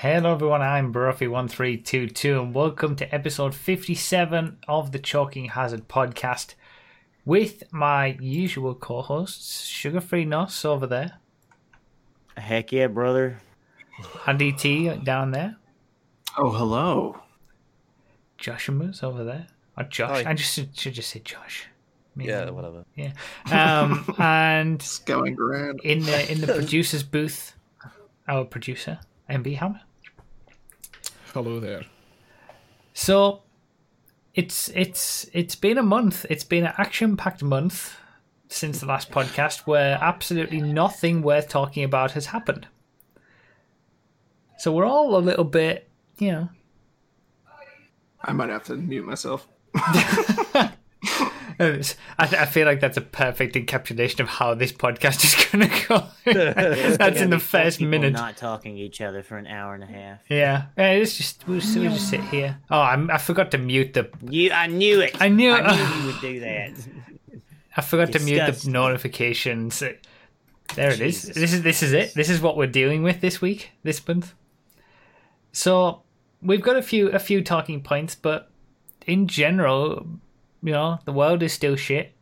Hello everyone, I'm Broughy1322 and welcome to episode 57 of the Choking Hazard podcast with my usual co-hosts, Sugar Free Nos over there, Heck yeah, brother. RDT down there, Oh, hello. Joshimuz over there. Or Josh. Hi. I just should, should just say Josh. Maybe. Yeah, whatever. Yeah. Um, and It's going grand. in the in the producer's booth, our producer, MB Hammer. Hello there. So it's it's it's been a month. It's been an action-packed month since the last podcast where absolutely nothing worth talking about has happened. So we're all a little bit, you know, I might have to mute myself. it's- I, I feel like that's a perfect encapsulation of how this podcast is going to go. that's in the Gonna be four first people minute. Not talking to each other for an hour and a half. Yeah, yeah. It's just we'll just, we'll just sit here. Oh, I'm, I forgot to mute the. You, I knew it. I knew- I knew you would do that. I forgot to mute the notifications. There it is. Jesus. This is this is it. This is what we're dealing with this week, this month. So we've got a few a few talking points, but in general, you know, the world is still shit.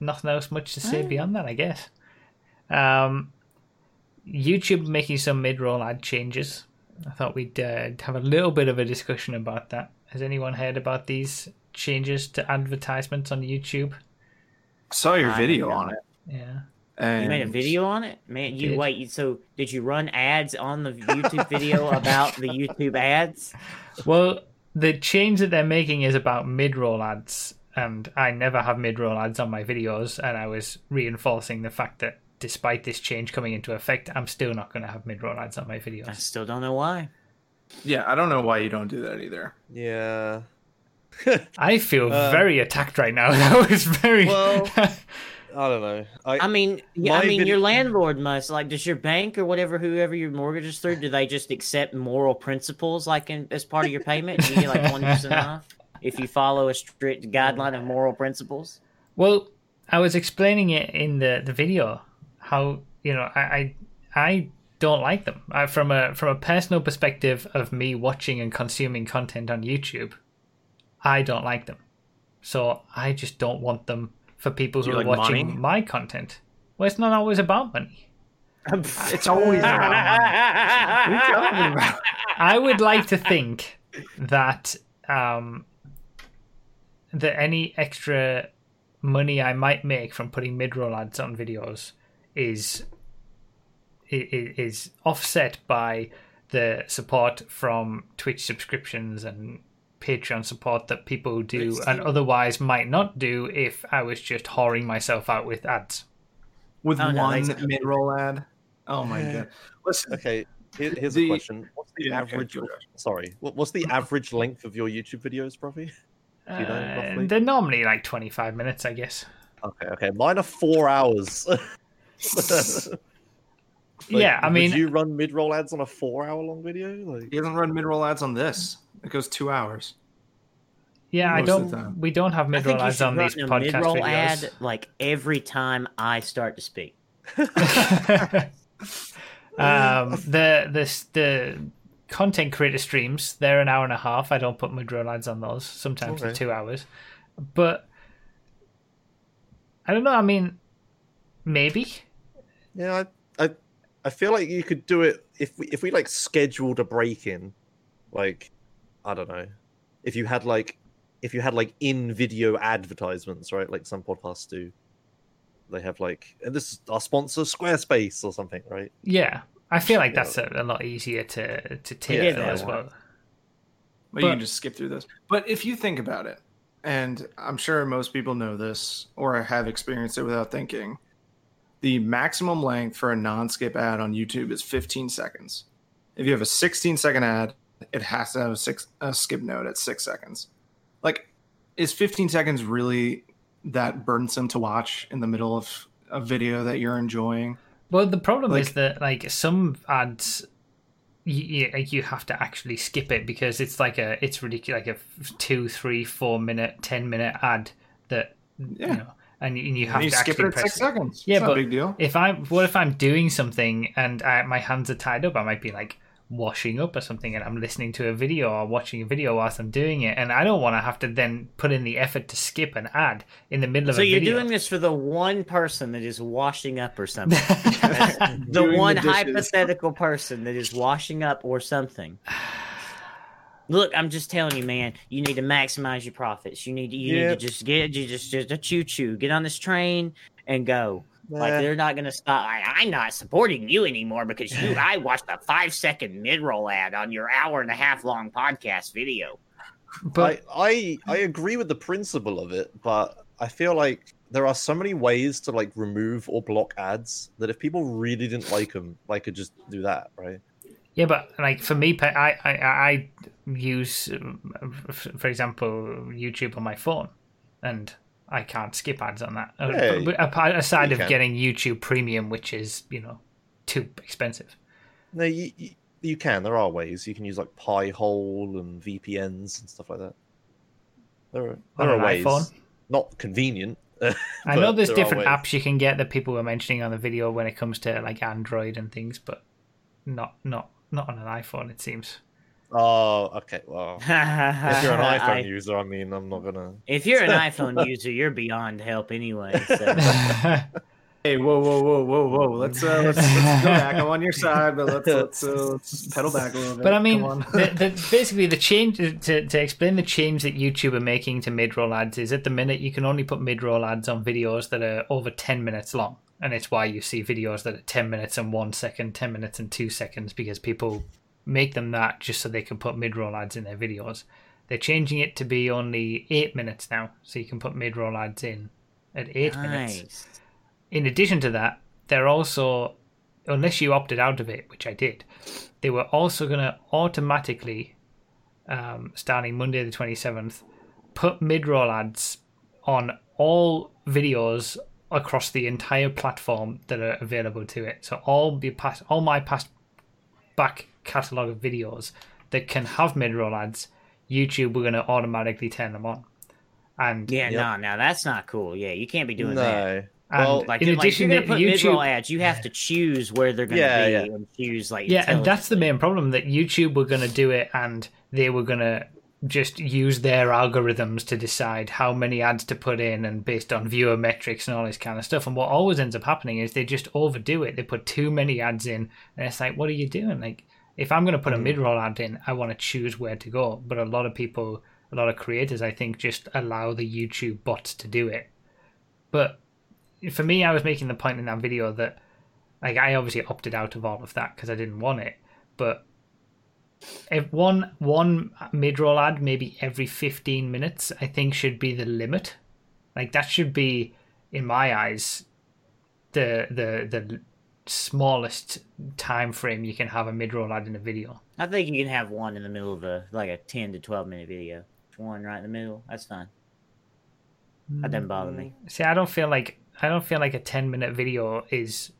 Nothing else much to say beyond that, I guess. Um, YouTube making some mid-roll ad changes. I thought we'd uh, have a little bit of a discussion about that. Has anyone heard about these changes to advertisements on YouTube? I Saw your I video on it. Yeah. And You made a video on it, man. You Did. wait. you- So did you run ads on the YouTube video about the YouTube ads? Well, the change that they're making is about mid-roll ads, and I never have mid-roll ads on my videos, and I was reinforcing the fact that despite this change coming into effect, I'm still not going to have mid-roll ads on my videos. I still don't know why. Yeah, I don't know why you don't do that either. Yeah. I feel Uh, very attacked right now. That was very. Well, I don't know. I, I mean, yeah, I mean, vid- your landlord must like. Does your bank or whatever, whoever your mortgage is through, do they just accept moral principles like in, as part of your payment? Do you get like one percent off if you follow a strict guideline of moral principles? Well, I was explaining it in the, the video how you know I I, I don't like them I, from a from a personal perspective of me watching and consuming content on YouTube. I don't like them, so I just don't want them for people who are like watching money? my content. Well, it's not always about money. It's always about money. What are you talking about? I would like to think that um, that any extra money I might make from putting mid-roll ads on videos is i- i- is offset by the support from Twitch subscriptions and Patreon support that people do and otherwise might not do if I was just whoring myself out with ads. With Oh, no, one they- mid-roll ad? Oh my god. Listen, okay. Here, here's The- a question. What's the Yeah, average? go ahead. Sorry. What, what's the average length of your YouTube videos, Broughy? Do you know, Uh, they're normally like 25 minutes, I guess. Okay. Okay. Mine are four hours. Like, yeah, I would mean, you run mid-roll ads on a four-hour-long video? Like, he doesn't run mid-roll ads on this. It goes two hours. Yeah, I most of the don't. We don't have I mid-roll ads on these a podcast mid-roll videos. ad like every time I start to speak. um, the the the content creator streams they're an hour and a half. I don't put mid-roll ads on those. Sometimes they're two hours, but I don't know. I mean, maybe. yeah, I, I, I feel like you could do it if we if we like scheduled a break in, like, I don't know, if you had like, if you had like in video advertisements, right? Like some podcasts do. They have like, and this is our sponsor Squarespace or something, right? Yeah, I feel like Yeah. that's a, a lot easier to to take Yeah, as well. But, you can just skip through this. But if you think about it, and I'm sure most people know this or have experienced it without thinking, the maximum length for a non-skip ad on YouTube is 15 seconds. If you have a 16 second ad, it has to have a six a skip note at six seconds. Like, is 15 seconds really that burdensome to watch in the middle of a video that you're enjoying? Well, the problem is that like some ads, you, you you have to actually skip it because it's like a it's ridiculous like a two, three, four minute, ten minute ad that Yeah. you know, and you, and you have And you to skip it at press six seconds. Yeah, it's not but a big deal. If I what if I'm doing something and I, my hands are tied up, I might be like washing up or something and I'm listening to a video or watching a video whilst I'm doing it and I don't want to have to then put in the effort to skip an ad in the middle of a So you're video. doing this for the one person that is washing up or something. the Doing one the hypothetical person that is washing up or something. Look, I'm just telling you, man. You need to maximize your profits. You need to, you need to just get you just just a choo choo. Get on this train and go. Like they're not gonna stop. I, I'm not supporting you anymore because you. I watched a five second mid roll ad on your hour and a half long podcast video. but I, I I agree with the principle of it, but I feel like there are so many ways to like remove or block ads that if people really didn't like them, they could just do that, right? Yeah, but like for me, I I, I use, um, for example, YouTube on my phone, and I can't skip ads on that. Uh, Yeah, aside of can. getting YouTube Premium, which is you know too expensive. No, you, you you can. There are ways you can use like Pi-hole and VPNs and stuff like that. There are On there are ways. iPhone? Not convenient. I know there's there different apps you can get that people were mentioning on the video when it comes to like Android and things, but not not not on an iPhone. It seems. Oh, okay. Well, if you're an iPhone I- user, I mean, I'm not gonna. If you're an iPhone user, you're beyond help anyway. So. Hey, whoa, whoa, whoa, whoa, whoa! Let's uh, let's, let's go back. I'm on your side, but let's let's, uh, let's pedal back a little bit. But I mean, the, the, basically, the change to, to explain the change that YouTube are making to mid roll ads is at the minute you can only put mid roll ads on videos that are over 10 minutes long. And it's why you see videos that are 10 minutes and one second, 10 minutes and two seconds, because people make them that just so they can put mid roll ads in their videos. They're changing it to be only eight minutes now, so you can put mid roll ads in at eight minutes in addition to that, they're also, unless you opted out of it, which I did, they were also going to automatically, um, starting Monday the 27th, put mid roll ads on all videos across the entire platform that are available to it. So all the past, all my past back catalog of videos that can have mid roll ads, YouTube were going to automatically turn them on. And Yeah, Yep. no, no, that's not cool. Yeah, you can't be doing that. No. and Well, Like, in dude, like, addition, you're to gonna put mid-roll YouTube, ads, you have to choose where they're gonna Yeah, be yeah. and choose like. Yeah, and that's the main problem that YouTube were going to do it and they were going to just use their algorithms to decide how many ads to put in and based on viewer metrics and all this kind of stuff. And what always ends up happening is they just overdo it. They put too many ads in, and it's like, what are you doing? Like, if I'm going to put a mm-hmm. mid roll ad in, I want to choose where to go. But a lot of people, a lot of creators, I think, just allow the YouTube bots to do it. But for me, I was making the point in that video that, like, I obviously opted out of all of that because I didn't want it. But if one one mid roll ad maybe every 15 minutes i think should be the limit like that should be in my eyes the the the smallest time frame you can have a mid roll ad in a video I think you can have one in the middle of a like a ten to twelve minute video. One right in the middle. That's fine. That doesn't bother me. Mm. see i don't feel like i don't feel like a 10 minute video is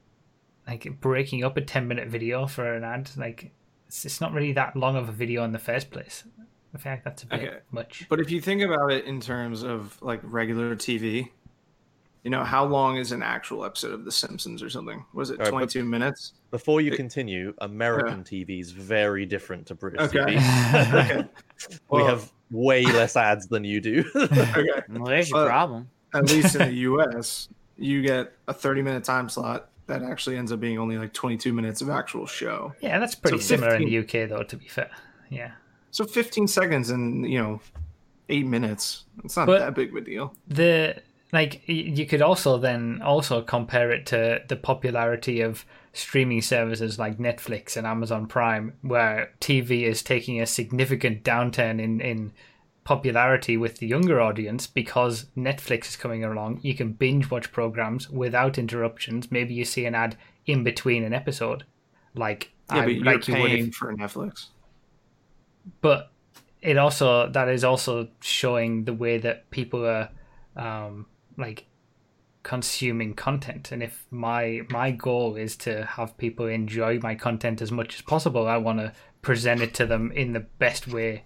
like breaking up a 10 minute video for an ad like it's, it's not really that long of a video in the first place i feel like that's a bit Okay. much But if you think about it in terms of like regular TV, you know, how long is an actual episode of The Simpsons or something? Was it All right, but- 22 minutes? Before you It- Continue, American TV is very different to British Okay. TV. okay. we have way less ads than you do. okay. Well, there's your Well, problem. At least in the US, you get a 30 minute time slot that actually ends up being only like 22 minutes of actual show. yeah that's pretty So similar in the uk though to be fair yeah So 15 seconds and, you know, eight minutes. It's not But- that big of a deal. the like you could also then also compare it to the popularity of streaming services like Netflix and Amazon Prime where TV is taking a significant downturn in in popularity with the younger audience because Netflix is coming along. You can binge watch programs without interruptions. Maybe you see an ad in between an episode. Like Yeah, I- but you're like you would paying for Netflix. but it also that is also showing the way that people are um like consuming content and if my my goal is to have people enjoy my content as much as possible i want to present it to them in the best way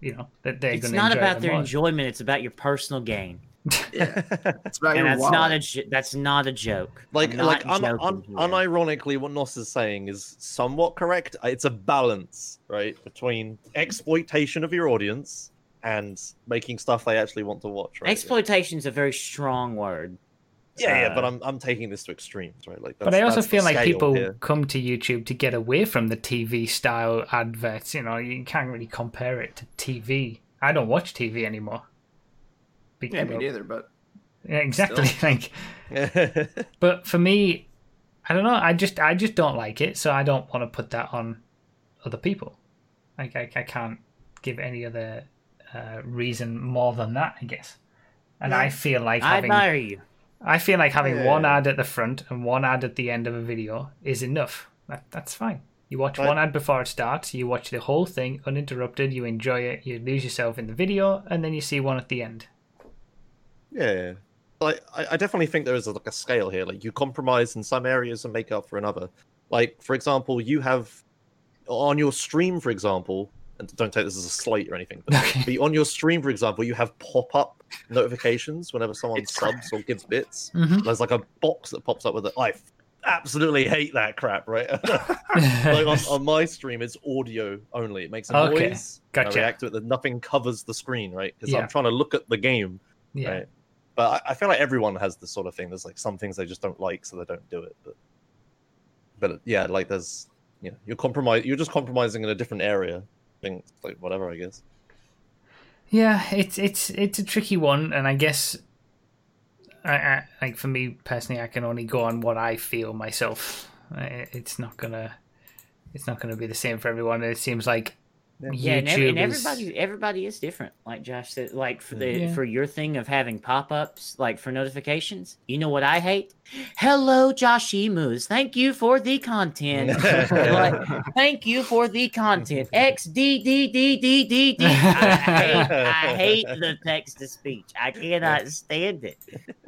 you know that they're It's going to not enjoy about it their the most. enjoyment. It's about your personal gain. Yeah, it's about and your that's wallet. not a jo- that's not a joke. like I'm like un, un, unironically what Nos is saying is somewhat correct. It's a balance, right, between exploitation of your audience and making stuff they actually want to watch. Right? Exploitation is a very strong word. Yeah, yeah, but uh, I'm I'm taking this to extremes, right? Like, But I also that's feel like people here. come to YouTube to get away from the TV style adverts. You know, you can't really compare it to TV. I don't watch TV anymore. Be- Yeah, me neither. But Yeah, exactly. Still. Like, but for me, I don't know. I just, I just don't like it, so I don't want to put that on other people. Like, I, I can't give any other uh, reason more than that. I guess. And I feel like I having, admire you. I feel like having one ad at the front and one ad at the end of a video is enough. That, that's fine. You watch Right. one ad before it starts, you watch the whole thing uninterrupted, you enjoy it, you lose yourself in the video, and then you see one at the end. Yeah, like I, I definitely think there is a, like a scale here. Like you compromise in some areas and make up for another. Like for example, you have on your stream, for example, and don't take this as a slight or anything, but, but on your stream, for example, you have pop-up notifications whenever someone It's subs or gives bits. Mhm. There's like a box that pops up with it. I absolutely hate that crap, right? like on, on my stream, it's audio only. It makes a Okay, noise. gotcha. I react to it. That nothing covers the screen, right? Because Yeah. I'm trying to look at the game yeah. right? But I, I feel like everyone has this sort of thing. There's like some things they just don't like, so they don't do it. But but yeah, like there's you know you're compromise you're just compromising in a different area. Think like whatever, I guess. Yeah, it's it's it's a tricky one, and I guess, I, I like for me personally, I can only go on what I feel myself. It's not gonna, it's not gonna be the same for everyone. It seems like Yeah, and, every, YouTube and is- everybody everybody is different. Like Josh said, like for the Yeah. for your thing of having pop ups, like for notifications. You know what I hate? Hello, Joshimuz. Thank you for the content. like, thank you for the content. X D D D D D D. I hate I hate the text to speech. I cannot stand it.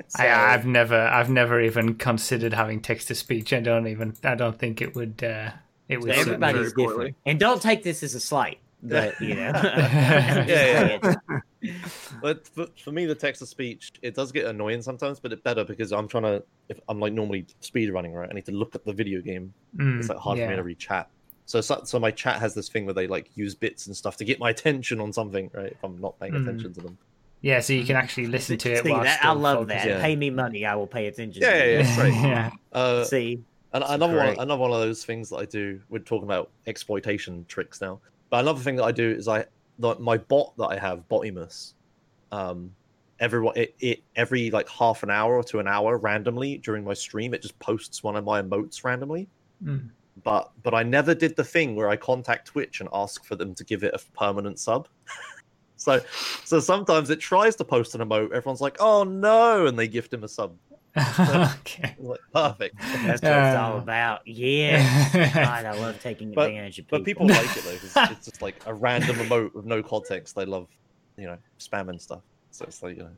So, I, I've never, I've never even considered having text to speech. I don't even, I don't think it would, uh, it would. so everybody's Very poorly. different, and don't take this as a slight. But you know, Yeah, yeah. But for, for me, the text to speech it does get annoying sometimes, but it's better because I'm trying to. If I'm like normally speed running, right? I need to look at the video game. Mm, It's like hard for me to read chat. So, so so my chat has this thing where they like use bits and stuff to get my attention on something, right? If I'm not paying Mm. attention to them. Yeah, so you can actually listen to it. See, that, I still love that. focusing. Yeah. Pay me money, I will pay attention. Yeah, to yeah, you. yeah. that's right. yeah. Uh, See, And another one, another one of those things that I do. We're talking about exploitation tricks now, but another thing that I do is I the, my bot that I have, Botimus. Um, everyone, it, it every like half an hour or to an hour randomly during my stream, it just posts one of my emotes randomly. Mm. But but I never did the thing where I contact Twitch and ask for them to give it a permanent sub. so so sometimes it tries to post an emote, everyone's like, oh no, and they gift him a sub. okay. I'm perfect. that's what it's all Uh, about. Yeah. God, I love taking But- advantage of people. But people like it though, because it's just like a random emote with no context. They love, you know, spamming stuff. So it's like, you know,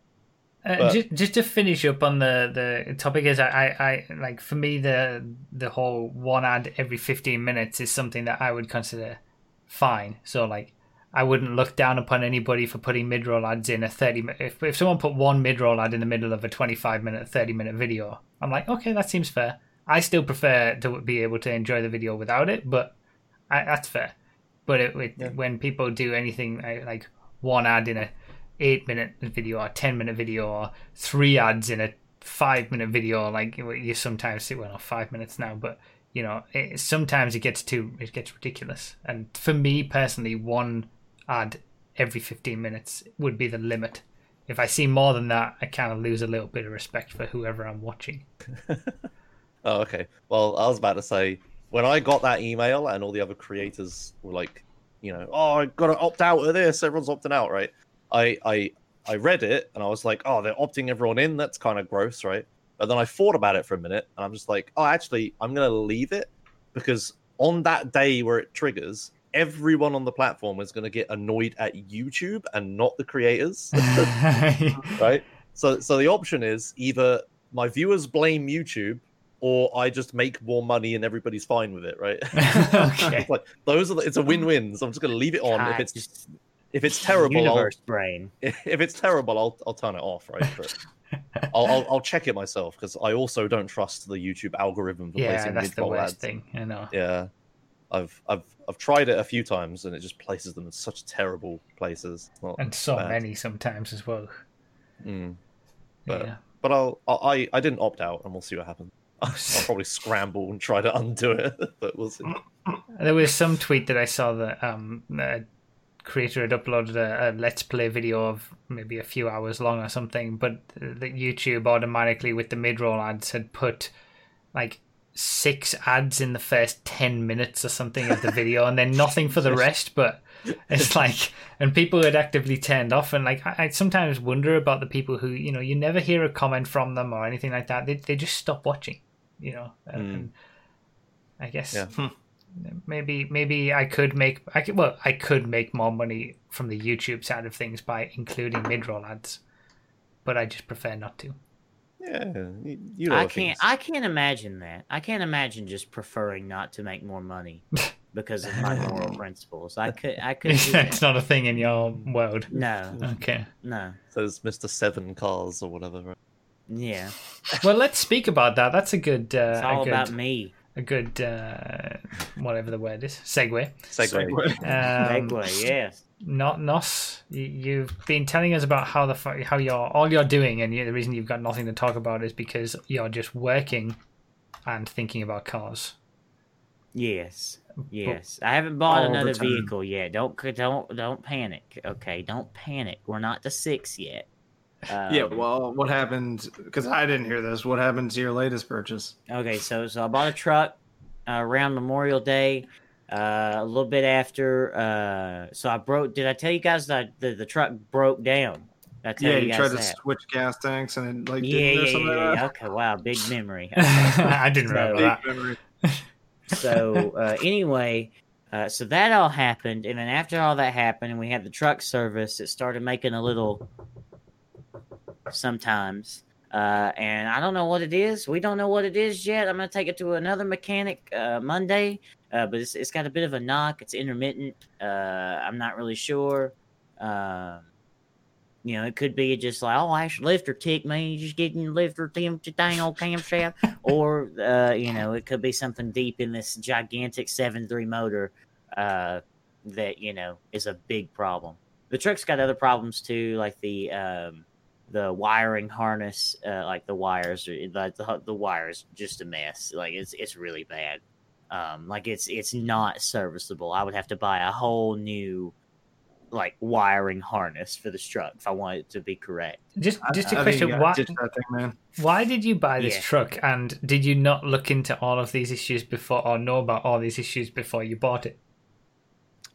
Uh, But- just, just to finish up on the, the topic is I, I, I like for me the the whole one ad every 15 minutes is something that I would consider fine so like I wouldn't look down upon anybody for putting mid-roll ads in a 30 minute if, if someone put one mid-roll ad in the middle of a 25 minute 30 minute video I'm like okay that seems fair. I still prefer to be able to enjoy the video without it but I, that's fair. But it, it, Yeah. when people do anything like one ad in a eight minute video or ten minute video or three ads in a five minute video like you sometimes see well not five minutes now but you know it, sometimes it gets too it gets ridiculous. And for me personally one ad every 15 minutes would be the limit if i see more than that i kind of lose a little bit of respect for whoever i'm watching oh, okay. Well, I was about to say when I got that email and all the other creators were like, you know, oh, I got to opt out of this. Everyone's opting out, right? I I I read it and I was like, oh, they're opting everyone in. That's kind of gross, right? But then I thought about it for a minute and I'm just like, oh, actually, I'm gonna leave it because on that day where it triggers, everyone on the platform is gonna get annoyed at YouTube and not the creators. right? So so the option is either my viewers blame YouTube or I just make more money and everybody's fine with it, right? okay It's like those are the, it's a win-win. So I'm just gonna leave it on. God, if it's if it's terrible, I'll, universe brain. if it's terrible, I'll I'll turn it off, right? But I'll, I'll I'll check it myself because I also don't trust the YouTube algorithm for yeah, placing that's the worst ads. thing. I know. Yeah, I've I've I've tried it a few times and it just places them in such terrible places. And so bad. many sometimes as well. Mm. But yeah. but I'll I I didn't opt out and we'll see what happens. I'll probably scramble and try to undo it, but we'll see. There was some tweet that I saw that um, a creator had uploaded a, a let's play video of maybe a few hours long or something, but that YouTube automatically with the mid roll ads had put like six ads in the first 10 minutes or something of the video and then nothing for the rest but it's like and people had actively turned off and like I, I sometimes wonder about the people who you know you never hear a comment from them or anything like that they, they just stop watching you know and, Mm. and i guess Yeah. maybe maybe i could make i could well i could make more money from the youtube side of things by including mid-roll ads but i just prefer not to Yeah, you, you know I can't. things. I can't imagine that. I can't imagine just preferring not to make more money because of my moral principles. I could. I could. Do it's not a thing in your world No, okay no. Those Mr. Seven cars or whatever. Right? Yeah, well let's speak about that that's a good uh, it's all a good about me. a good uh, whatever the word is segue. Segway. Um, Segway, yes. Not Nos, you, you've been telling us about how the how you're all you're doing, and the reason you've got nothing to talk about is because you're just working and thinking about cars. Yes. Yes. I haven't bought another vehicle yet. Don't don't don't panic. Okay, don't panic. We're not to six yet. yeah, Um, well, what happened? Because I didn't hear this. What happened to your latest purchase? Okay, so so I bought a truck uh, around Memorial Day, uh, a little bit after. Uh, so I broke. Did I tell you guys that the, the truck broke down? Did I tell Yeah, you, you guys tried to that? switch gas tanks and it like Yeah, didn't yeah, yeah, yeah, like yeah. Okay, wow, big memory. I didn't remember that. Memory. so uh, anyway, uh, so that all happened, and then after all that happened, and we had the truck service, it started making a little sometimes. Uh, and I don't know what it is. We don't know what it is yet. I'm gonna take it to another mechanic uh, Monday, uh, but it's, it's got a bit of a knock. It's intermittent. Uh, I'm not really sure. Um, you know, it could be just like, oh, Ash lifter ticked me. Just getting lifter them to dang old camshaft or uh, you know, it could be something deep in this gigantic seven three motor uh, that you know is a big problem. The truck's got other problems too, like the um, the wiring harness, uh, like the wires, are- the, the the wires just a mess. Like it's it's really bad. Um, like it's it's not serviceable. I would have to buy a whole new like wiring harness for this truck if I want it to be correct. Just just a I question: why thing, man. why did you buy this Yeah. truck, and did you not look into all of these issues before, or know about all these issues before you bought it?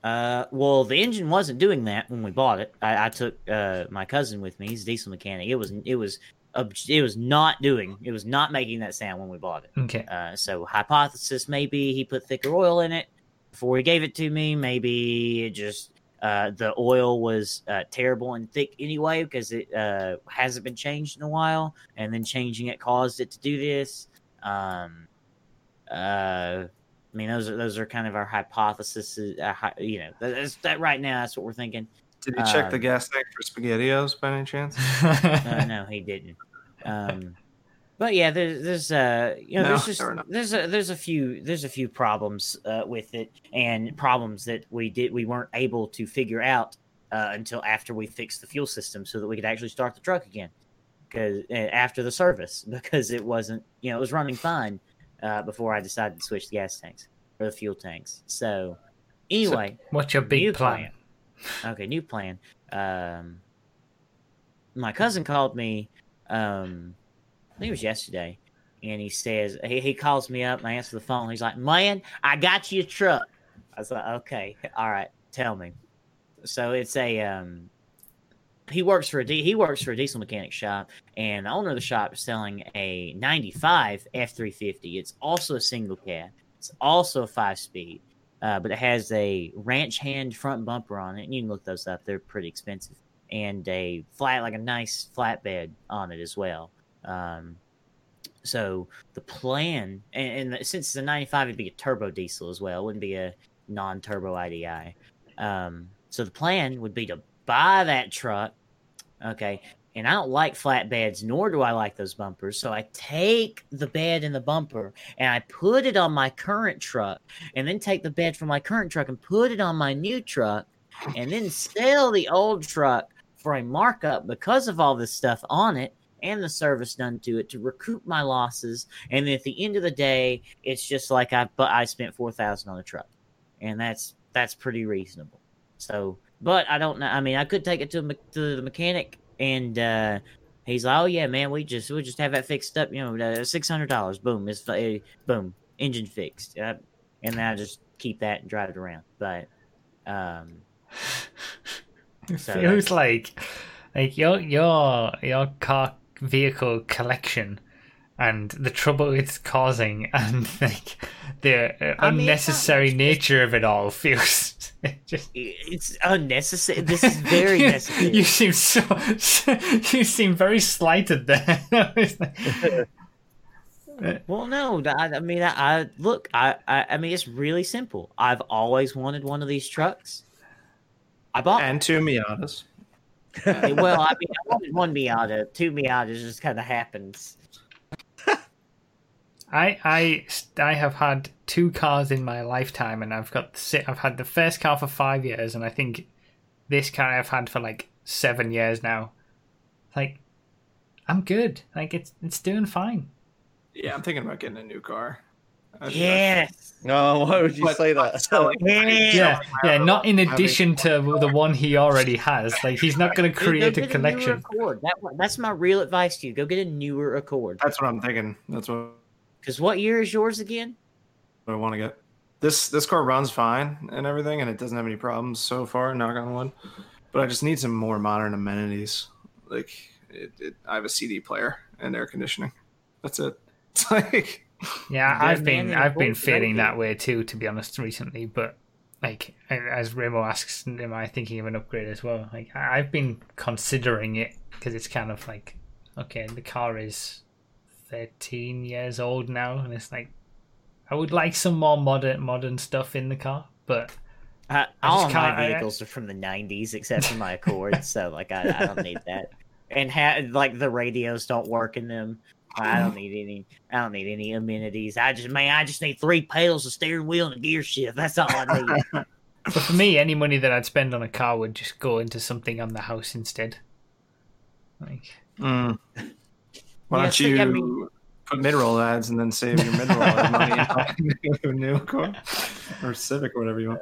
Uh, well, the engine wasn't doing that when we bought it. I, I took uh my cousin with me. He's a diesel mechanic. It was it was it was not doing. It was not making that sound when we bought it. Okay, Uh, so hypothesis maybe he put thicker oil in it before he gave it to me. Maybe it just uh the oil was uh, terrible and thick anyway because it uh hasn't been changed in a while, and then changing it caused it to do this. Um, uh. I mean, those are those are kind of our hypotheses. Uh, you know, that- that's, that right now. That's what we're thinking. Did you check the Um, gas tank for spaghettios by any chance? Uh, no, he didn't. Um, but yeah, there's there's uh you know No, there's just there's a there's a few there's a few problems uh, with it and problems that we did we weren't able to figure out uh, until after we fixed the fuel system so that we could actually start the truck again because uh, after the service because it wasn't you know it was running fine uh, before I decided to switch the gas tanks or the fuel tanks. So anyway, What's your big New plan? Okay, new plan. Um, my cousin called me. Um, I think it was yesterday, and he says he, he calls me up and I answer the phone. He's like, "Man, I got you a truck." I was like, "Okay, all right, tell me." So it's a um, he works for a he works for a diesel mechanic shop, and the owner of the shop is selling a '95 F350. It's also a single cab. It's also a five speed uh, but it has a ranch hand front bumper on it. And you can look those up; they're pretty expensive. And a flat, like a nice flatbed on it as well. Um, so the plan, and, and since it's a '95, it'd be a turbo diesel as well. It wouldn't be a non-turbo IDI. Um, So the plan would be to buy that truck. Okay. And I don't like flatbeds, nor do I like those bumpers. So I take the bed and the bumper and I put it on my current truck, and then take the bed from my current truck and put it on my new truck, and then sell the old truck for a markup because of all this stuff on it and the service done to it to recoup my losses. And then at the end of the day, it's just like I but I spent four thousand on a truck, and that's that's pretty reasonable. So, but I don't know. I mean, I could take it to, to the mechanic, and uh, he's like, "Oh yeah, man, we just we just have that fixed up. You know, six hundred dollars. Boom, it's uh, boom, engine fixed." Uh, and then I just keep that and drive it around. But um, It So feels like like your your your car vehicle collection and the trouble it's causing and like the uh, I mean, it's not unnecessary much. nature of it all feels it just it's unnecessary. This is very you, necessary. you seem so, you seem very slighted there It's like- Well, no, I, I mean, I, I look, I, I, I mean, it's really simple. I've always wanted one of these trucks. I bought. And two Miatas. well, I mean, I wanted one Miata. Two Miatas just kind of happens. I I I have had two cars in my lifetime, and I've got si- I've had the first car for five years, and I think this car I've had for like seven years now. Like, I'm good. Like it's it's doing fine. Yeah, I'm thinking about getting a new car. I- Yes. No, why would you But- say that? Yeah. Yeah, yeah. Not in addition to the one he already has. Like he's not going to Go create a get newer collection. Accord. That, that's my real advice to you. Go get a newer Accord. That's what I'm thinking. That's what Because what year is yours again? What I want to get. This this car runs fine and everything, and it doesn't have any problems so far. Knock on wood. But I just need some more modern amenities. Like it, it, I have a CD player and air conditioning. That's it. It's like Yeah, I've been in a I've been feeling that way too, to be honest, recently. But like as Remo asks, am I thinking of an upgrade as well? Like I've been considering it because it's kind of like okay, the car is thirteen years old now, and it's like I would like some more modern modern stuff in the car, but I, I all just of can't- my I- vehicles are from the '90s, except for my Accord. so like, I, I don't need that. And ha- like the radios don't work in them. I don't need any. I don't need any amenities. I just man, I just need three pedals, a steering wheel, and a gear shift. That's all I need. but for me, any money that I'd spend on a car would just go into something on the house instead. Like Mm. Why Yeah, don't so, you I mean- put mid-roll ads and then save your mid-roll money and buy a new car or Civic or whatever you want?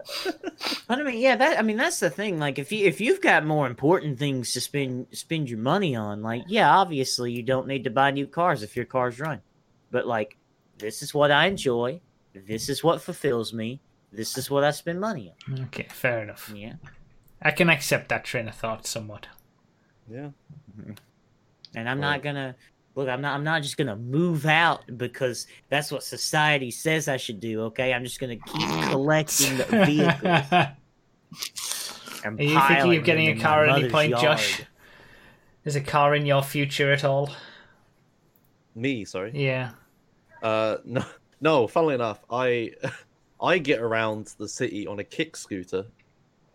But I mean, yeah, that I mean that's the thing. Like, if you if you've got more important things to spend spend your money on, like, yeah, obviously you don't need to buy new cars if your cars run. But like, this is what I enjoy. This is what fulfills me. This is what I spend money on. okay, fair enough. Yeah. I can accept that train of thought somewhat. Yeah. Mm-hmm. And I'm Right. not gonna look. I'm not. I'm not just gonna move out because that's what society says I should do. Okay. I'm just gonna keep collecting the vehicles. And Are you thinking of getting a car at any point, yard. Josh? Is a car in your future at all? Me, sorry. Yeah. Uh, no, no. Funnily enough, I I get around the city on a kick scooter,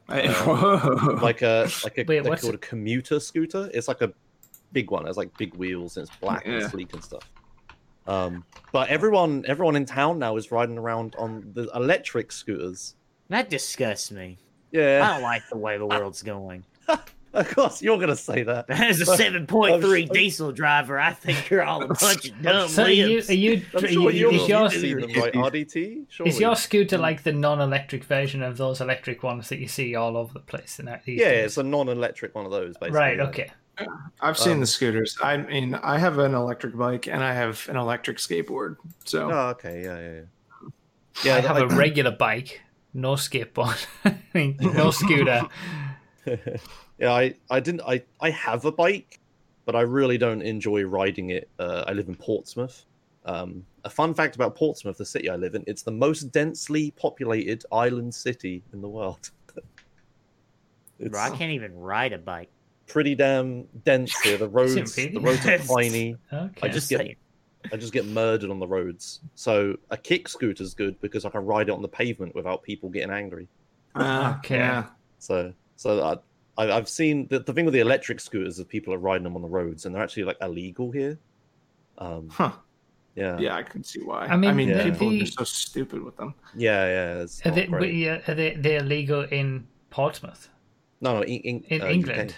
Hey, Uh, like a like a Wait, they're called a commuter scooter. It's like a big one. It has like big wheels and it's black Yeah. and sleek and stuff. Um, but everyone everyone in town now is riding around on the electric scooters. That disgusts me. Yeah, I don't like the way the world's going. of course you're gonna say that. As a seven point three I'm- diesel driver, I think you're all a bunch of dumb So are you, are you, I'm sure you- you're is your seen them, right? RDT. Surely. is your scooter like the non-electric version of those electric ones that you see all over the place? in that- these Yeah, days? it's a non-electric one of those, basically. right. Okay. I've seen um, the scooters. I mean, I have an electric bike and I have an electric skateboard. So Oh, okay. Yeah, yeah, yeah. Yeah, I Yeah, have a regular bike, no skateboard, no scooter. yeah, I, I didn't. I, I have a bike, but I really don't enjoy riding it. Uh, I live in Portsmouth. Um, a fun fact about Portsmouth, the city I live in, it's the most densely populated island city in the world. it's Bro, I can't even ride a bike. Pretty damn dense here. The roads, really? the roads are tiny. Okay. I just get. I just get murdered on the roads. So a kick scooter's good because I can ride it on the pavement without people getting angry. uh, Okay. yeah. So, so I, I, I've seen the, the thing with the electric scooters is people are riding them on the roads, and they're actually like illegal here. Um, Huh. yeah, Yeah, I can see why. I mean, the- people the- are so stupid with them. yeah, yeah. Are they, great. wait, yeah, are they they're illegal in Portsmouth, No, no, in, in, in uh, England? UK.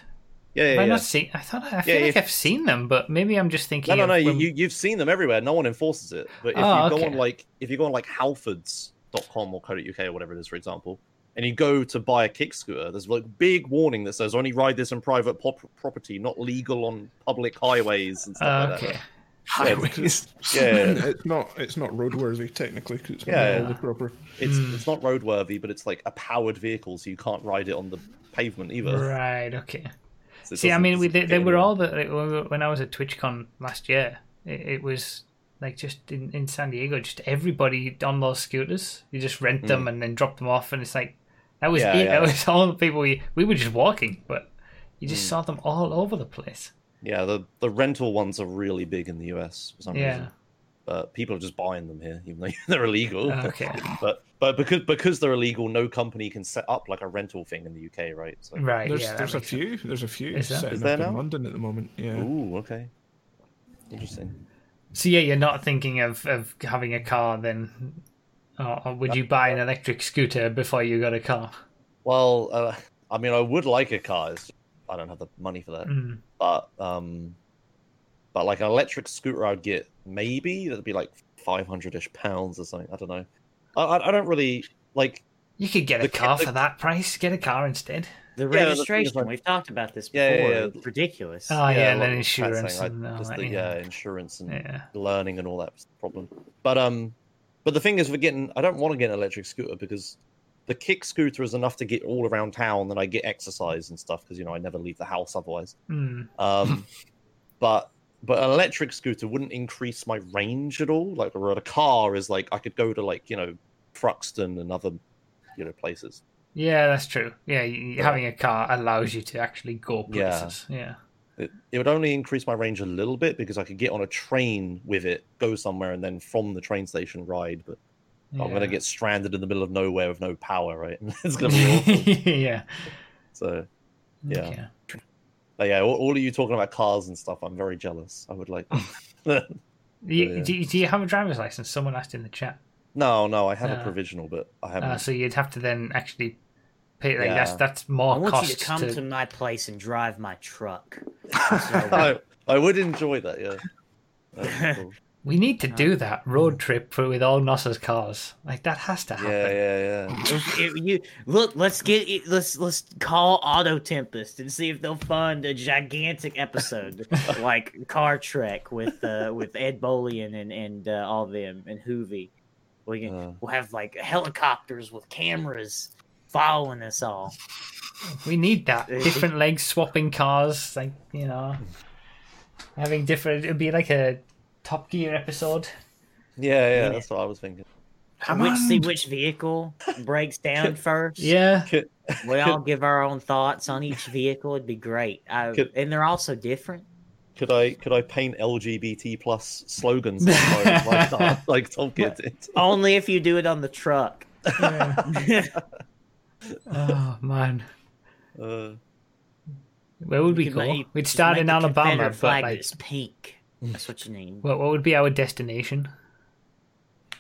Yeah, Have yeah, I not seen? I thought I feel Yeah, like yeah. I've seen them, but maybe I'm just thinking. No, no, no. You, when- you you've seen them everywhere. No one enforces it. But if Oh, you go okay. on like if you go on like Halfords.com or Code.uk or whatever it is, for example, and you go to buy a kick scooter, there's like big warning that says only ride this in private pop- property, not legal on public highways and stuff Uh, like okay. that. Highways. Yeah, it's not it's not roadworthy technically because it's not Yeah. all the proper. it's Hmm. it's not roadworthy, but it's like a powered vehicle, so you can't ride it on the pavement either. Right. Okay. It See, I mean, we, they, they were all the like, when I was at TwitchCon last year. It, it was like just in, in San Diego, just everybody on those scooters. You just rent them and then drop them off, and it's like that was Hmm. Yeah, it. yeah. That was all the people we we were just walking, but you Hmm. just saw them all over the place. Yeah, the the rental ones are really big in the US for some Yeah. reason. But people are just buying them here, even though they're illegal. Okay. But but because because they're illegal, no company can set up like a rental thing in the UK, right? So, Right. There's yeah. there's a makes sense. few there's a few Is setting Is there up in? London at the moment. Yeah. Ooh, okay, interesting. So yeah, you're not thinking of, of having a car then, or, or would you buy an electric scooter before you got a car? Well, uh, I mean, I would like a car. It's just, I don't have the money for that. Mm. But um, but like an electric scooter, I'd get maybe that'd be like five hundred ish pounds or something. I don't know. I I, I don't really like. You could get a The- car the- for that price. Get a car instead. The Yeah, the thing is, registration, like- we've talked about this before. Yeah, yeah, yeah. It's ridiculous. Oh yeah, and like then insurance saying, and like, all just that, the, yeah. yeah, insurance and yeah. learning and all that's the problem. But um, but the thing is, we're getting. I don't want to get an electric scooter because the kick scooter is enough to get all around town, and I get exercise and stuff because you know I never leave the house otherwise. Mm. Um, but but an electric scooter wouldn't increase my range at all. Like a car is like I could go to like you know Truxton and other you know places. Yeah, that's true. Yeah, y- y- Yeah. having a car allows you to actually go places. Yeah. It, it would only increase my range a little bit because I could get on a train with it, go somewhere, and then from the train station ride. But I'm gonna get stranded in the middle of nowhere with no power, right? it's gonna be awful. yeah. So, Yeah. Okay. But yeah, all, all of you talking about cars and stuff, I'm very jealous. I would like. no, You, Yeah. do, you, do you have a driver's license? Someone asked in the chat. no, no, I have Uh, a provisional, but I haven't. Uh, so you'd have to then actually pay. Like that's Yeah. that's I more want costs you to come to. to my place and drive my truck. I, I would enjoy that. Yeah. That'd be cool. We need to do that road trip for, with all Nossa's cars. Like that has to happen. Yeah, yeah, yeah. If- if you look, let's get it- let's let's call Auto Tempest and see if they'll fund a gigantic episode like Car Trek with uh, with Ed Bolian and and uh, all them and Hoovie. We can Uh. we'll have like helicopters with cameras following us all. We need that. Different legs swapping cars, like you know, having different. It'd be like a Top Gear episode. Yeah, yeah. That's what I was thinking. Come which see which vehicle breaks down first. Yeah, Could, we all give our own thoughts on each vehicle. It'd be great. I, Could- and they're also different. could I could I paint LGBT plus slogans on my, my car, like Tom Kid did? Only if you do it on the truck. Oh man, Uh, where would we go? make- We'd start in Alabama, but flag like, that's pink. That's what you need. what, what would be our destination?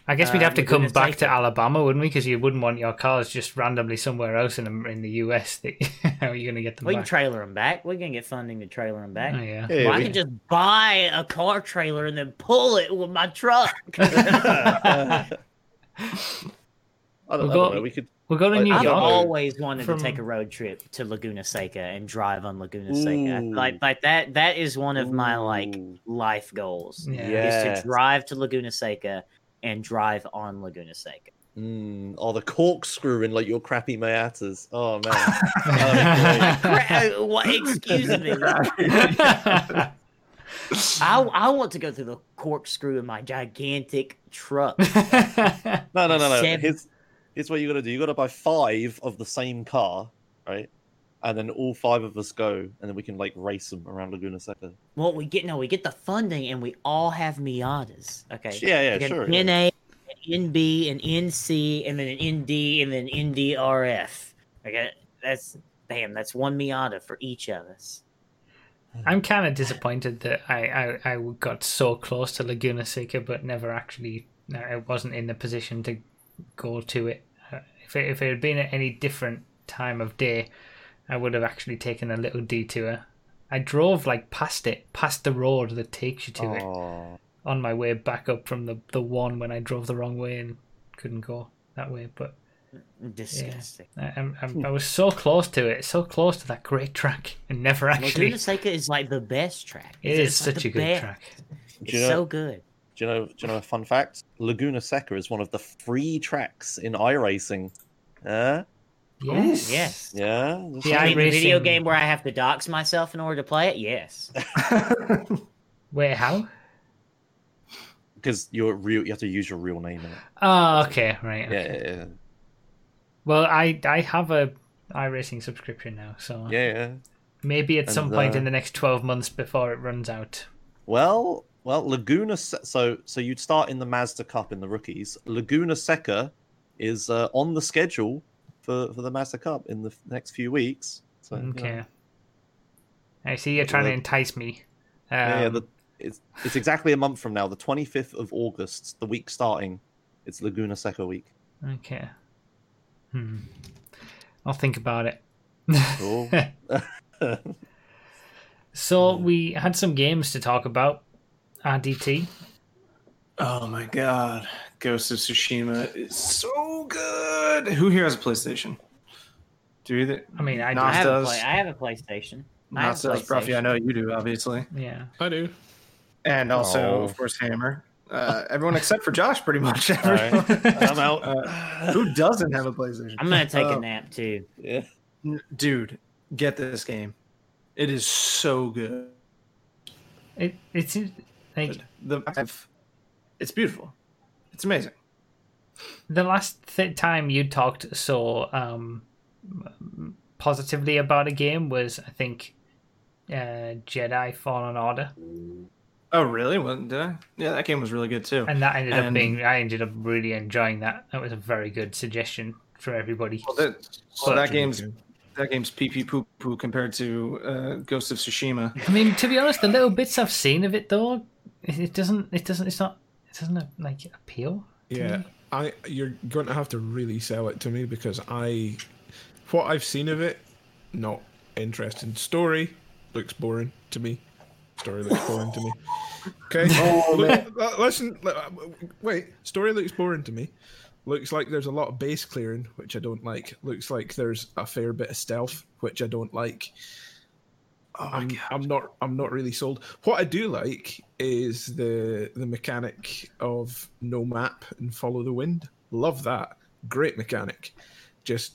I guess we'd Uh, have to come back to Seca. Alabama, wouldn't we? Because you wouldn't want your cars just randomly somewhere else in the, in the US. That, how are you going to get them We can trailer them back. We can get funding to trailer them back. Oh, yeah. yeah, Well, I we- can just buy a car trailer and then pull it with my truck. I don't, We'll I don't know. We could. We'll go to New I I've don't York. know. always wanted From- to take a road trip to Laguna Seca and drive on Laguna Seca. Ooh. Like like that that is one of my like life goals. Yeah. Is to drive to Laguna Seca and drive on Laguna Seca. Mm, oh, the corkscrew in like your crappy Miatas. Oh man. That'd be great. Cra- what, excuse me. I, I want to go through the corkscrew in my gigantic truck. No, no, no, no. Seven- Here's, here's what you got to do. You got to buy five of the same car, right? And then all five of us go, and then we can like race them around Laguna Seca. Well, we get no, we get the funding, and we all have Miatas. Okay. Yeah, yeah, sure. An yeah. NB, an NC, and then an ND, and then NDRF. Okay. that's damn. That's one Miata for each of us. I'm kind of disappointed that I, I, I got so close to Laguna Seca, but never actually. I wasn't in the position to go to it. Uh, If it, if it had been at any different time of day, I would have actually taken a little detour. I drove like past it, past the road that takes you to it, Oh, on my way back up from the the one when I drove the wrong way and couldn't go that way. But Disgusting. I, I'm, I'm, I was so close to it, so close to that great track, and never actually. Laguna Seca is like the best track. It is it's such the a good best. track. It's you know- so good. Do you know? Do you know a fun fact? Laguna Seca is one of the free tracks in iRacing. Uh, Yes. Yes. yeah. just Yeah, I saying. mean, the video game where I have to dox myself in order to play it. Yes. Wait, how? because you're real. You have to use your real name in it. Oh, okay, right. Yeah, okay. yeah, yeah. Well, I I have a iRacing subscription now, so yeah, yeah. maybe at some And, point uh, in the next twelve months before it runs out. Well, well, Laguna. So, so you'd start in the Mazda Cup in the rookies. Laguna Seca is uh, on the schedule for for the Mazda Cup in the next few weeks. So. Okay. I see you're trying to entice me. Um, Yeah, yeah, the, it's it's exactly a month from now, the 25th of August, the week starting. It's Laguna Seca week. Okay. Hmm. I'll think about it. Cool. So we had some games to talk about. RDT. Oh my god, Ghost of Tsushima is so good. Who here has a PlayStation? Do either? I mean, I Nos I do. have, a does. play- I have a PlayStation. I have Not a does, Broughy. I know you do, obviously, Yeah. I do. and also, Oh. of course, Hammer. Uh, everyone except for Josh, pretty much. All right, I'm out. Uh, who doesn't have a PlayStation? I'm gonna take Uh, a nap too. yeah. Dude, get this game. It is so good. It it's like The it's beautiful. It's amazing. the last th- time you talked so um positively about a game was I think uh Jedi Fallen Order, Oh, really? Well, did I? Yeah, that game was really good too. and that ended up being I ended up really enjoying that. That was a very good suggestion for everybody. Well, that, well, that game's game. that game's pee pee poo poo compared to uh, Ghost of Tsushima. I mean, to be honest, the little bits I've seen of it though, it, it doesn't, it doesn't, it's not, it doesn't like appeal. Yeah, me. I you're going to have to really sell it to me because I, what I've seen of it, not interesting. Story looks boring to me. Story looks boring to me. Okay, Look, uh, listen. uh, Wait, story looks boring to me. Looks like there's a lot of base clearing, which I don't like. Looks like there's a fair bit of stealth, which I don't like. Oh I'm! I'm not I'm not really sold. What I do like is the the mechanic of no map and follow the wind. Love that. Great mechanic. Just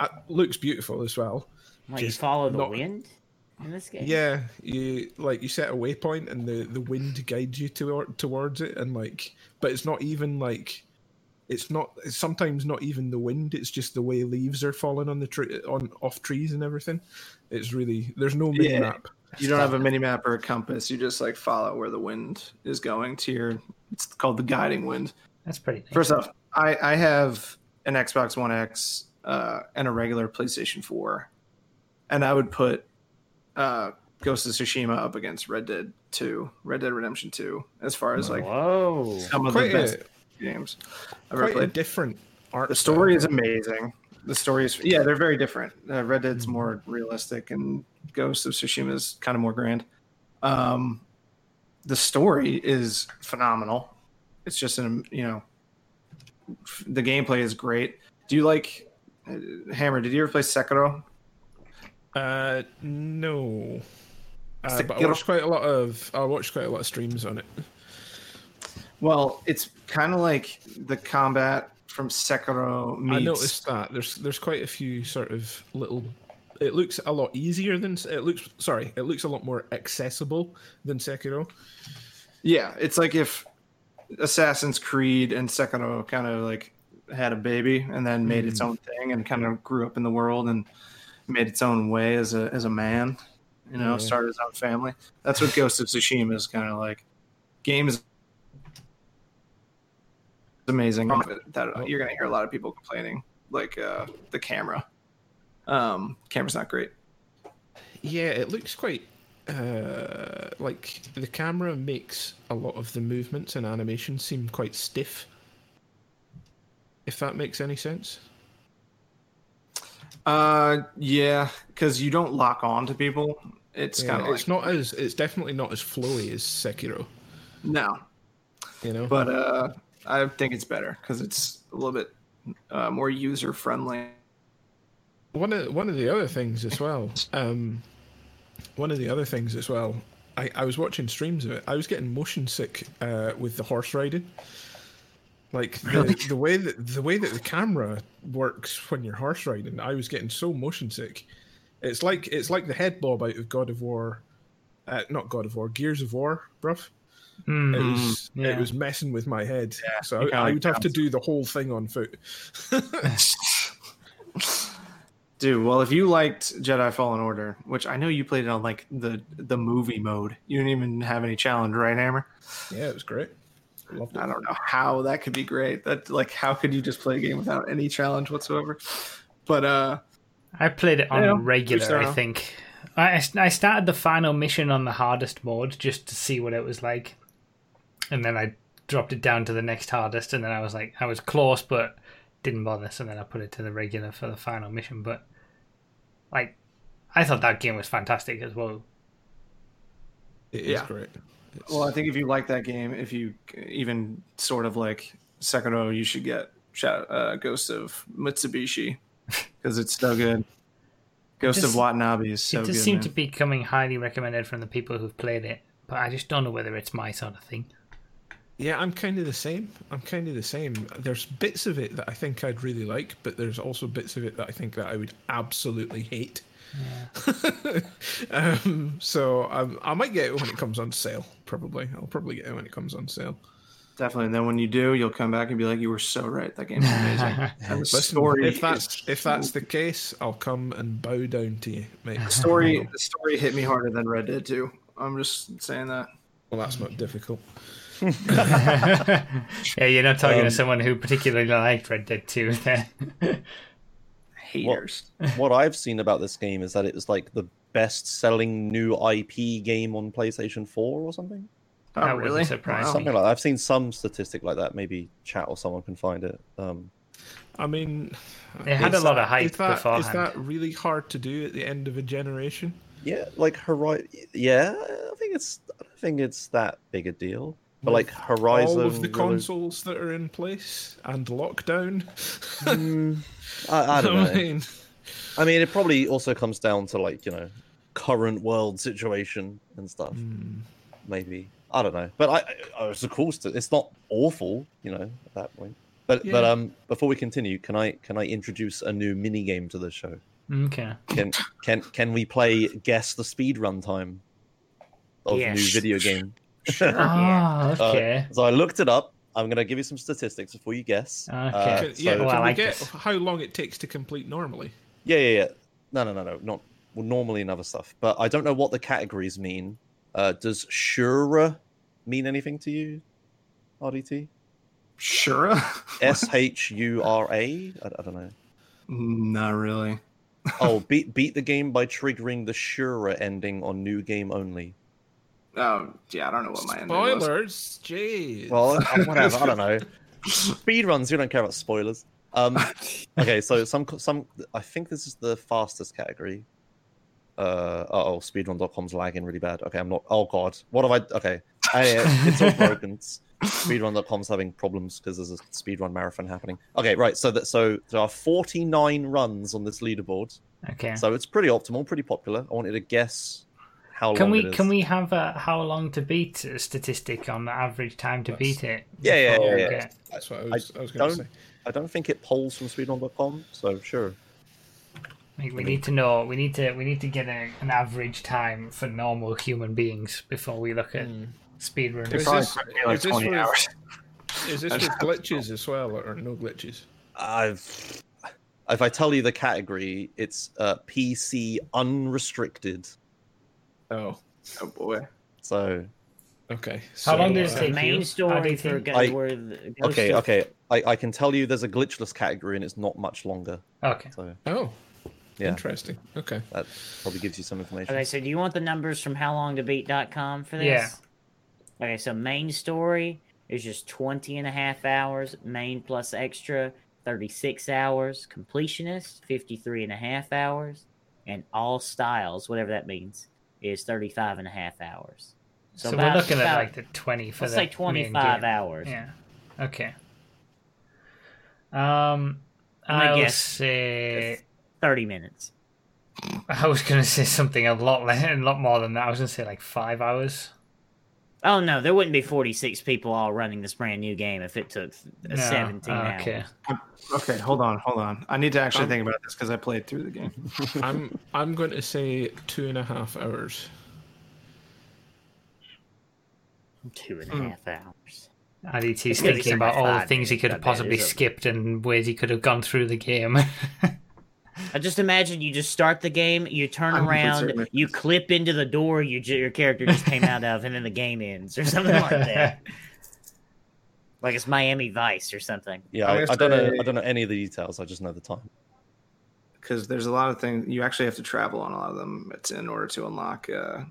uh, looks beautiful as well. Like you Just follow the not- wind in this game. Yeah, you like you set a waypoint and the the wind guides you toward towards it and like but it's not even like it's not it's sometimes not even the wind it's just the way leaves are falling on the tree on off trees and everything it's really there's no mini Yeah. map You don't have a mini map or a compass. You just like follow where the wind is going to your. It's called the guiding wind. That's pretty. Nice. First off, I I have an Xbox One X uh, and a regular PlayStation Four, and I would put uh, Ghost of Tsushima up against Red Dead Two, Red Dead Redemption Two, as far as like Whoa. some of quite the best a, games I've ever quite a played. different art The story is amazing. The story is yeah, they're very different. Uh, Red Dead's more realistic, and Ghost of Tsushima is kind of more grand. Um, the story is phenomenal. It's just an you know, the gameplay is great. Do you like uh, Hammer? Did you ever play Sekiro? Uh, no. Uh, but I watched quite a lot of I watched quite a lot of streams on it. Well, it's kind of like the combat from Sekiro meets. I noticed that there's there's quite a few sort of little. It looks a lot easier than it looks. Sorry, it looks a lot more accessible than Sekiro. Yeah, it's like if Assassin's Creed and Sekiro kind of like had a baby and then made its hmm. own thing and kind of grew up in the world and made its own way as a as a man, you know, Yeah. started his own family. That's what Ghost of Tsushima is kind of like. Game is amazing. That you're gonna hear a lot of people complaining, like uh, the camera. Um, camera's not great. Yeah, it looks quite uh, like the camera makes a lot of the movements and animations seem quite stiff. If that makes any sense. Uh, yeah, because you don't lock on to people. It's Yeah, kind of like it's not as it's definitely not as flowy as Sekiro. no, You know, but uh, I think it's better because it's a little bit uh, more user friendly. one of one of the other things as well. Um, one of the other things as well. I, I was watching streams of it. I was getting motion sick uh, with the horse riding. Like the, the way that the way that the camera works when you're horse riding, I was getting so motion sick. It's like it's like the head bob out of God of War, uh, not God of War, Gears of War, bruv. Hmm. It was yeah. it was messing with my head. so I, I would have to do the whole thing on foot. Dude, well, if you liked Jedi Fallen Order, which I know you played it on like the the movie mode, you didn't even have any challenge, right, Hammer? yeah, it was great. Loved it. I don't know how that could be great. That like, how could you just play a game without any challenge whatsoever? But uh, I played it on Yeah, regular, I think. I, I started the final mission on the hardest mode just to see what it was like. And then I dropped it down to the next hardest, and then I was like, I was close, but didn't bother. So then I put it to the regular for the final mission. But, like, I thought that game was fantastic as well. It is Yeah. great. It's- well, I think if you like that game, if you even sort of like Sekiro, you should get uh, Ghost of Mitsubishi because it's so good. Ghost just- of Watanabe is so it does good. seem man. to be coming highly recommended from the people who've played it, but I just don't know whether it's my sort of thing. Yeah, I'm kind of the same. I'm kind of the same. There's bits of it that I think I'd really like, but there's also bits of it that I think that I would absolutely hate. um, so um, I might get it when it comes on sale. Probably, I'll probably get it when it comes on sale. Definitely. And then when you do, you'll come back and be like, "You were so right. That game's amazing." and the Listen, story, if that's is- if that's the case, I'll come and bow down to you, mate. the story, the story hit me harder than Red Dead 2. I'm just saying that. Well, that's not difficult. yeah, you're not talking Um, to someone who particularly liked Red Dead 2 then. Haters. what I've seen about this game is that it was like the best-selling new IP game on PlayStation 4 or something. Oh, That really? surprise Wow. me. Something like that. I've seen some statistic like that. Maybe chat or someone can find it. Um, I mean, It had is a lot that- of hype is that, Is beforehand. that really hard to do at the end of a generation? yeah, like Horizon. Yeah, I think it's. I don't think it's that big a deal. But like Horizon, All of the really- consoles that are in place and lockdown. Mm, I, I don't know. I mean, I mean, it probably also comes down to like you know, current world situation and stuff. Hmm. Maybe I don't know, but I, I it's of course it's not awful, you know, at that point. But but um, before we continue, can I can I introduce a new mini game to the show? Okay. Can can can we play guess the speed run time of Yes. new video game? Oh, okay. Uh, so I looked it up. I'm gonna give you some statistics before you guess. Okay. Uh, can, yeah, so- Oh, I can we like get this. how long it takes to complete normally? Yeah, yeah, yeah. No, no, no, no. Not well, normally and other stuff. But I don't know what the categories mean. Uh, does Shura mean anything to you, RDT? Sure. S H U R A? I I don't know. Not really. Oh, beat beat the game by triggering the Shura ending on new game only. Oh, yeah, I don't know what my ending was. Spoilers, jeez. Well, uh, whatever. I don't know. Speed runs. You don't care about spoilers. Um, okay, so some some. I think this is the fastest category. Uh oh, speedrun.com's lagging really bad. Okay, I'm not. Oh god, what have I? Okay, I, it's all broken. It's- Speedrun.com's having problems because there's a speedrun marathon happening. Okay, right. So that so there are 49 runs on this leaderboard. Okay. So it's pretty optimal, pretty popular. I wanted to guess how Can long we it is. can we have a how long to beat statistic on the average time to That's- beat it? Yeah, yeah, before yeah, yeah. get- That's what I was, I was going to don't- say. I don't think it polls from speedrun.com, so sure. Like, we need to know. We need to. We need to get a, an average time for normal human beings before we look at Hmm. speedrun. Is this, took like is this with, is this with glitches as well, or no glitches? I've if I tell you the category, it's uh, PC unrestricted. Oh, Oh boy. So okay. How long so, does it uh, take the main story for Go- I- where okay, of- okay, I, I can tell you there's a glitchless category and it's not much longer. Okay. So Oh, Yeah, Interesting. Okay. that probably gives you some information. Okay, so do you want the numbers from howlongtobeat.com for this? Yeah. Okay, so main story is just 20 and a half hours. Main plus extra, 36 hours. Completionist, 53 and a half hours. And all styles, whatever that means, is 35 and a half hours. So, about- we're looking at like the 20 for Let's the say 25 hours. Yeah. Okay. Um, I'll guess say 30 minutes. I was gonna say something a lot less, a lot more than that. I was gonna say like five hours. Oh no, there wouldn't be 46 people all running this brand new game if it took No. 17 Okay. hours. Okay, hold on, hold on. I need to actually Um, think about this because I played through the game. I'm I'm going to say two and a half hours. Two and a Hmm. half hours. RDT's It's gonna be thinking about all the things he could have possibly skipped and ways he could have gone through the game. I just imagine you just start the game, you turn I'm around, you clip into the door you, ju- your character just came out of, and then the game ends or something like that. Like it's Miami Vice or something. Yeah, I'm I, don't know. I don't know any of the details. I just know the time. because there's a lot of things you actually have to travel on a lot of them it's in order to unlock uh,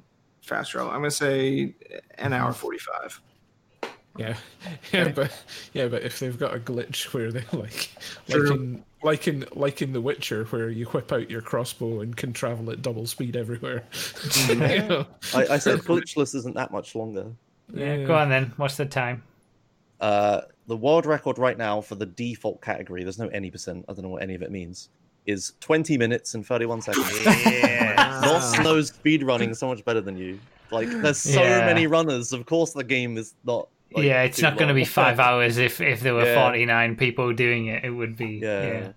fast travel. I'm gonna say an hour forty-five. Yeah, yeah, but yeah, but if they've got a glitch where they like, like True. in like in like in The Witcher, where you whip out your crossbow and can travel at double speed everywhere. you know? I, I said glitchless isn't that much longer. yeah, go on then. What's the time? Uh, the world record right now for the default category, there's no any percent, I don't know what any of it means, is 20 minutes and 31 seconds. Yeah. Nos knows speedrunning so much better than you. Like, there's so Yeah. many runners. Of course, the game is not. Like, yeah, it's too not going to be five hours. If if there were Yeah. 49 people doing it, it would be. Yeah. Yeah.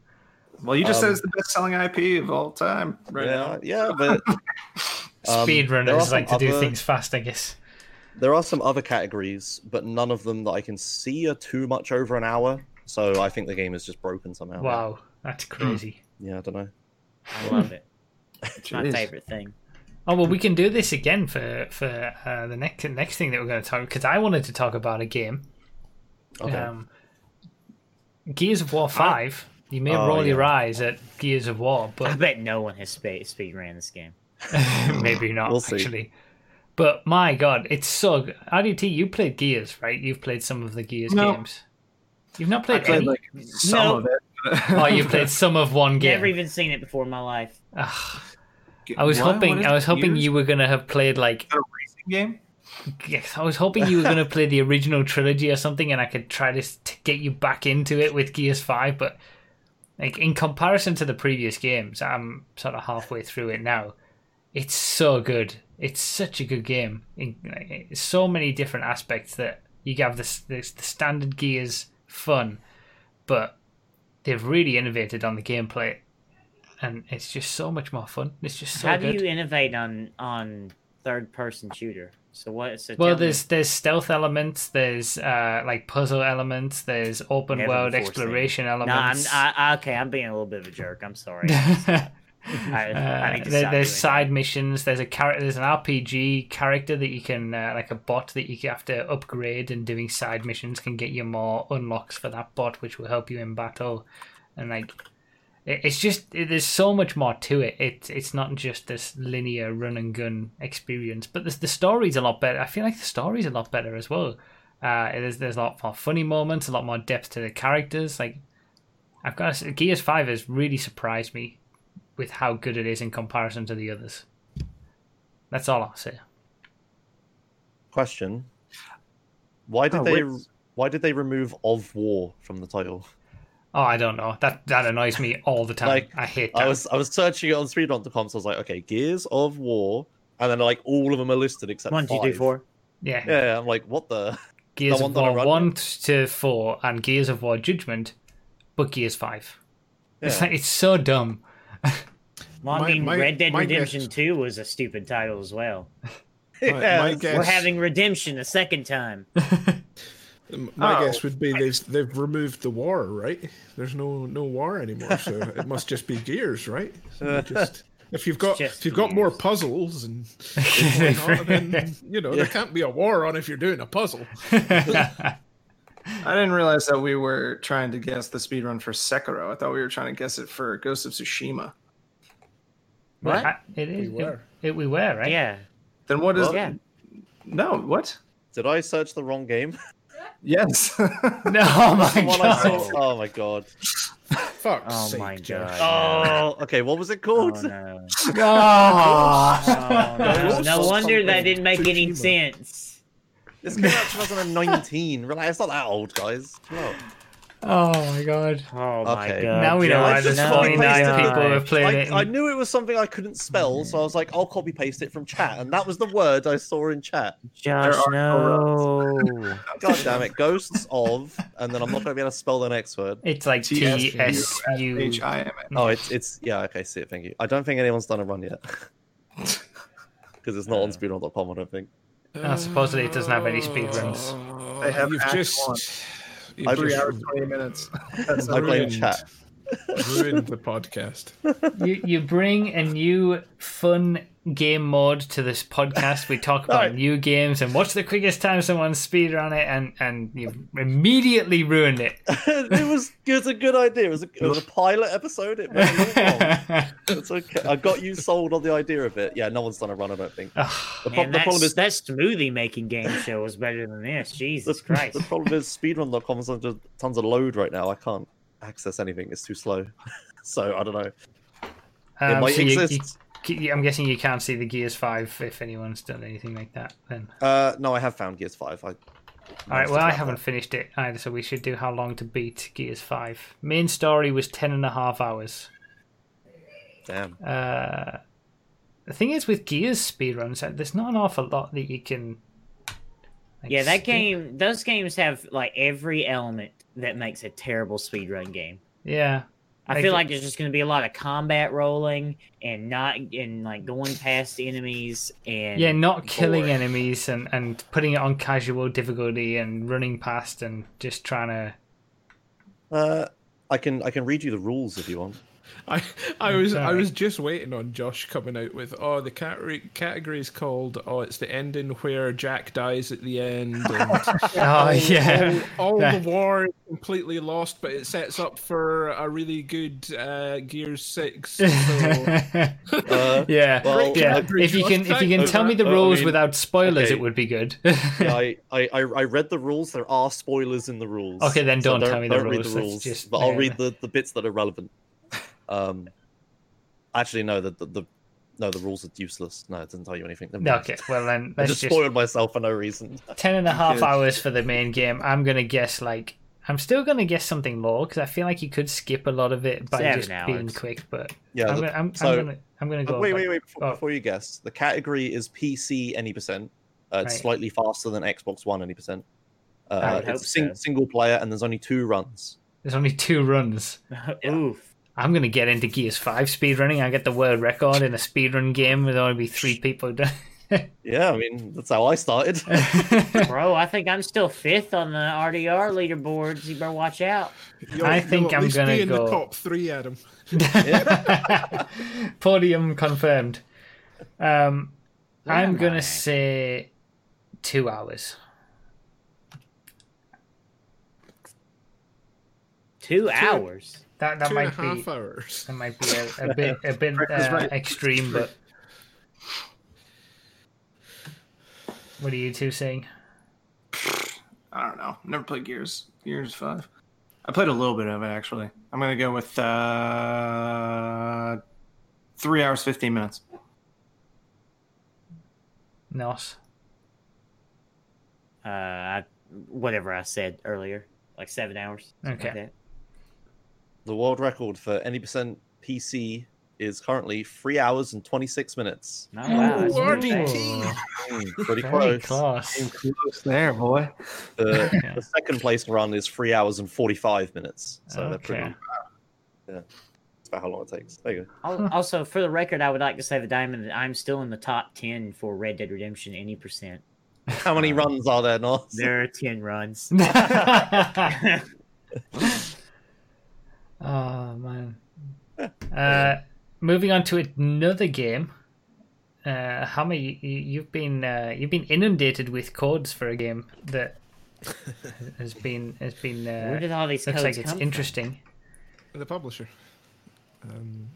Well, you just Um, said it's the best-selling IP of all time right yeah, now. yeah, but um, there Speedrunners some like to do things fast, I guess. There are some other categories, but none of them that I can see are too much over an hour. So I think the game is just broken somehow. Wow, that's crazy. Yeah, I don't know. I love it. It's my favorite thing. Oh well, we can do this again for for uh, the next next thing that we're going to talk because I wanted to talk about a game. Okay. Um, Gears of War Five. You may Oh, roll your eyes at Gears of War, but I bet no one has speed, speed ran this game. maybe not We'll actually. But my God, it's so good. RDT, you played Gears, right? You've played some of the Gears No. games. You've not I played, played any. like some No. of it. oh, you played some of one game. Never even seen it before in my life. Ugh. I was What? hoping What I was hoping you were gonna have played like a racing game. yes, I was hoping you were gonna play the original trilogy or something, and I could try to to get you back into it with Gears Five. But like in comparison to the previous games, I'm sort of halfway through it now. It's so good. It's such a good game. In like, so many different aspects that you have this, this the standard Gears fun, but they've really innovated on the gameplay. And it's just so much more fun. It's just so How good. do you innovate on on third person shooter? So what? So Well, tell me- there's there's stealth elements, there's uh like puzzle elements, there's open Never world before seen exploration No, I'm elements. I, I- okay. I'm being a little bit of a jerk. I'm sorry. I, I Uh, need there- there's doing side missions. There's a character. There's an RPG character that you can uh, like a bot that you have to upgrade, and doing side missions can get you more unlocks for that bot, which will help you in battle. And like, it, it's just it, there's so much more to it. It's it's not just this linear run and gun experience, but the the story's a lot better. I feel like the story's a lot better as well. Uh, there's there's a lot more funny moments, a lot more depth to the characters. Like, I've got to say, Gears Five has really surprised me with how good it is in comparison to the others. That's all I'll say. Question: Why did Oh, they? wait. Why did they remove "of war" from the title? Oh, I don't know. That that annoys me all the time. Like, I hate that. I was I was searching it on speedrun.com, so I was like, okay, Gears of War, and then like all of them are listed except One, two, three, five. four. yeah. Yeah, yeah, I'm like, what the? Gears the of one that I War run one to four and Gears of War Judgment, but Gears Five. It's like it's so dumb. Well, I My- mean, my- Red Dead Redemption guess- Two was a stupid title as well. My, my guess, We're having redemption a second time. My Oh. guess would be they've they've removed the war, right? There's no no war anymore, so it must just be gears, right? So uh-huh. just, if you've got Just if you've got more puzzles and going oh, then you know there can't be a war on if you're doing a puzzle. I didn't realize that we were trying to guess the speedrun for Sekiro. I thought we were trying to guess it for Ghost of Tsushima. Well, What? I- It is. We were. It, it- we were right. Yeah. Then what is? Well, Yeah. No, what? Did I search the wrong game? Yes. No, oh my The one I god. Oh my god. Fuck's Oh sake, my Josh. god. Oh, okay. What was it Oh, called? no. Oh. Oh, no. Ah. Oh, no wonder that didn't make any Tsushima. sense. This came out 2019. Relax, it's not that old, guys. Chill out. Oh my god. Oh my Okay. god. Now we know why Josh, there's no, 49 people who have played it. I, I knew it was something I couldn't spell, so I was like, I'll copy paste it from chat, and that was the word I saw in chat. Josh, There no. God damn it, ghosts of, and then I'm not going to be able to spell the next word. It's like T S U. H I M. Oh, it's it's yeah, okay, see it, thank you. I don't think anyone's done a run yet. Because it's not on speedrun.com, I don't think. Uh, supposedly it doesn't have any speedruns. They have just, One. You've Three just hours, twenty minutes. That's I blame chat. ruined the podcast. You you bring a new fun game mode to this podcast. We talk about Alright. new games and what's the quickest time someone speedrun it, and and you've immediately ruined it. it was it was a good idea. It was a, it was a pilot episode. It went a little long. It's okay. I got you sold on the idea of it. Yeah, no one's done a run, I don't think. The, pro- Man, the problem is that smoothie making game show was better than this. the, Jesus Christ. the problem is speedrun.com is under tons of load right now. I can't access anything. It's too slow. so I don't know. It Um, might so you- you- exist. you- I'm guessing you can't see the Gears Five if anyone's done anything like that. Then, Uh, no, I have found Gears Five. I, all right. Well, I haven't finished it either, so we should do how long to beat Gears Five. Main story was ten and a half hours. Damn. Uh, the thing is with Gears speedruns, uh, there's not an awful lot that you can. like, Yeah, that skip. game, those games have like every element that makes a terrible speedrun game. Yeah, I feel the- like there's just going to be a lot of combat rolling and not and like going past enemies and yeah, not killing enemies and and putting it on casual difficulty and running past and just trying to. Uh, I can I can read you the rules if you want. I, I was I was just waiting on Josh coming out with oh the category category is called oh it's the ending where Jack dies at the end and Oh yeah, all, all Yeah. the war is completely lost but it sets up for a really good uh, Gears Six. So, Uh, yeah, well, yeah. If you can, if you can tell me the Uh, I rules mean, without spoilers, okay. it would be good. yeah, I, I, I I read the rules. There are spoilers in the rules. Okay, then So don't tell me the don't read rules, the rules, just- but I'll read the, the bits that are relevant. Um, actually, no, the, the, the no, the rules are useless. No, it doesn't tell you anything. Never mind. okay, well then I let's just just spoiled myself for no reason. ten and a half Good. hours for the main game. I'm gonna guess like I'm still gonna guess something low because I feel like you could skip a lot of it by Seven just being quick. But Yeah. I'm the- gonna, I'm, so- I'm gonna, I'm gonna Uh, go. wait, wait, wait! Before, oh. before you guess, the category is PC any percent. Uh, it's Right. slightly faster than Xbox One any percent. Uh, it's sing, so. single player, and there's only two runs. There's only two runs. Oof. I'm gonna get into Gears Five speedrunning. I get the world record in a speedrun game with only be three people done. Yeah, I mean that's how I started. Bro, I think I'm still fifth on the RDR leaderboards. You better watch out. you'll, I you'll think I'm gonna be in go- the top three, Adam. Podium confirmed. Um, I'm gonna I? say two hours. Two hours. That that Two and a might half be hours. that might be a, a bit a bit uh, right. extreme, but what are you two saying? I don't know. Never played Gears. Gears Five. I played a little bit of it actually. I'm gonna go with uh, three hours fifteen minutes. Nos. Uh, I, whatever I said earlier, like seven hours. something like Okay. that. The world record for any percent PC is currently three hours and twenty six minutes. Oh, wow, that's Ooh, pretty RDT. Mm, pretty close. close. Close there, boy. The, Yeah. the second place run is three hours and forty five minutes. So they're pretty. Okay. Yeah, it's about how long it takes. There you go. Also, for the record, I would like to say the diamond that I'm still in the top ten for Red Dead Redemption any percent. How many runs are there, Nos? There are ten runs. Oh man. Uh, moving on to another game. Uh, Hammer, you, you- you've been uh, you've been inundated with codes for a game that has been has been uh, Where did all these looks codes like it's come from? interesting. The publisher. Um,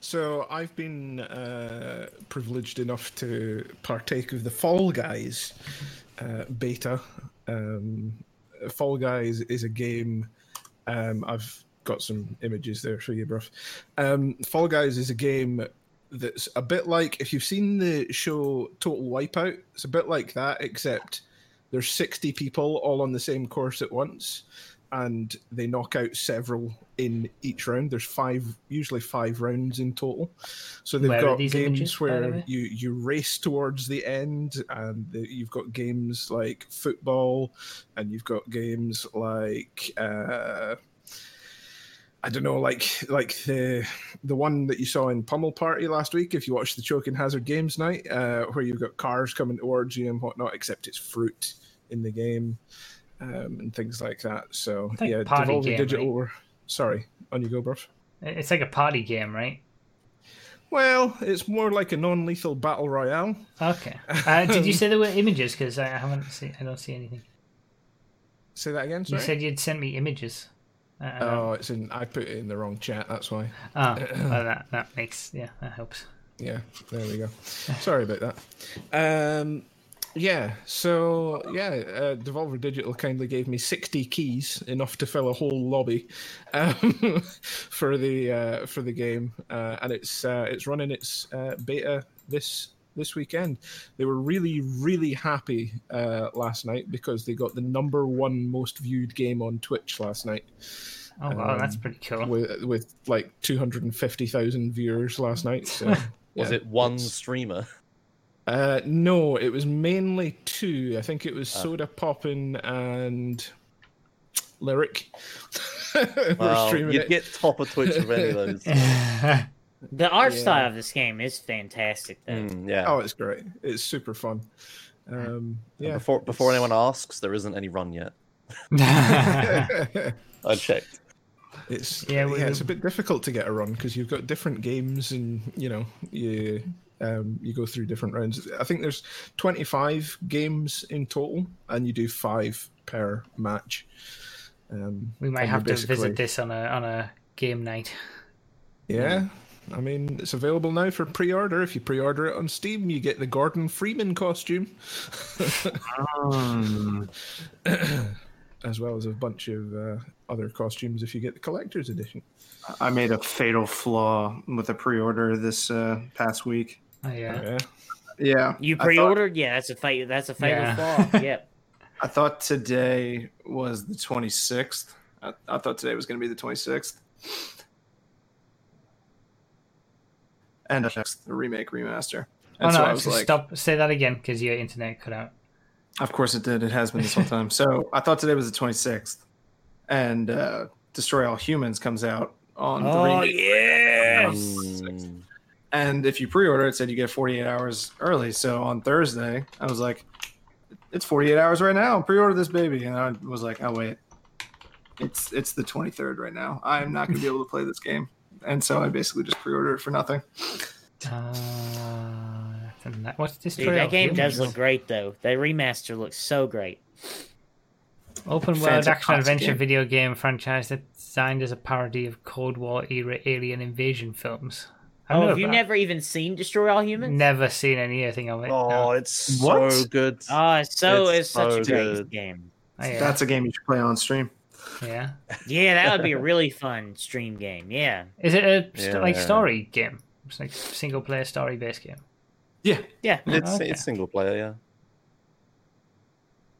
So I've been uh, privileged enough to partake of the Fall Guys uh, beta. Um, Fall Guys is a game. Um, I've got some images there for you, bruv. Um, Fall Guys is a game that's a bit like if you've seen the show Total Wipeout. It's a bit like that, except there's 60 people all on the same course at once, and they knock out several in each round. There's five, usually five rounds in total. So they've Where got these games images, where you you race towards the end, and the, you've got games like football, and you've got games like. Uh, I don't know, like like the the one that you saw in Pummel Party last week. If you watched the Choking Hazard Games night, uh, where you've got cars coming towards you and whatnot, except it's fruit in the game um, and things like that. So yeah, party game, Digital. right? Sorry, on you go, bruv. It's like a party game, right? Well, it's more like a non-lethal battle royale. Okay. Uh, did you say there were images? Because I haven't seen. I don't see anything. Say that again. You said you'd sent me images. Uh, oh, it's in. I put it in the wrong chat. That's why. oh, well, that that makes yeah, that helps. Yeah, there we go. Sorry about that. Um, yeah, so yeah, uh, Devolver Digital kindly gave me sixty keys, enough to fill a whole lobby, um, for the uh, for the game, uh, and it's uh, it's running its uh, beta this this weekend. They were really really happy uh, last night because they got the number one most viewed game on Twitch last night Oh wow, that's Um, pretty cool. with with like two hundred and fifty thousand viewers last night. So. Was it one streamer? Uh, no, it was mainly two. I think it was Ah. Sodapoppin and Lirik. were Well, you'd it. get top of Twitch with any of those. The art Yeah. style of this game is fantastic, though. Mm, yeah. Oh, it's great. It's super fun. Um, And yeah. Before before anyone asks, there isn't any run yet. I checked. it's Yeah, yeah, it's a bit difficult to get a run because you've got different games and you know you um, you go through different rounds. I think there's 25 games in total, and you do five per match. Um, we might have to visit this on a on a game night. Yeah. I mean, it's available now for pre-order. If you pre-order it on Steam, you get the Gordon Freeman costume, Um, as well as a bunch of uh, other costumes if you get the collector's edition. I made a fatal flaw with a pre-order this uh, past week. Oh, yeah. Yeah. Yeah, You pre-ordered? Yeah, that's a fa- That's a fatal Yeah. flaw. Yep. I thought today was the 26th. I, I thought today was going to be the 26th. And uh, the remake remaster. Oh And so no! I was like, stop. Say that again because your internet cut out. Of course it did. It has been this whole time. So I thought today was the 26th. And uh, Destroy All Humans comes out on the Oh remake. yes. And if you pre-order, it said you get 48 hours early. So on Thursday, I was like, "It's 48 hours right now. Pre-order this baby." And I was like, "Oh wait, it's it's the 23rd right now. I'm not going to be able to play this game." And so I basically just pre-ordered it for nothing. Uh, that- what's this? Dude, that game does look great though. That remaster looks so great. Open world action adventure game. video game franchise that's designed as a parody of Cold War era alien invasion films. I Oh, have you about- never even seen Destroy All Humans? never seen anything of it? Oh, no. it's so What? good. Oh, it's so It's it's, such so a great good. game. Oh, yeah. That's a game you should play on stream. Yeah. Yeah, that would be a really fun stream game. Yeah. Is it a st- like Yeah. story game? It's like single player story based game. Yeah, Yeah. It's okay. it's single player, yeah.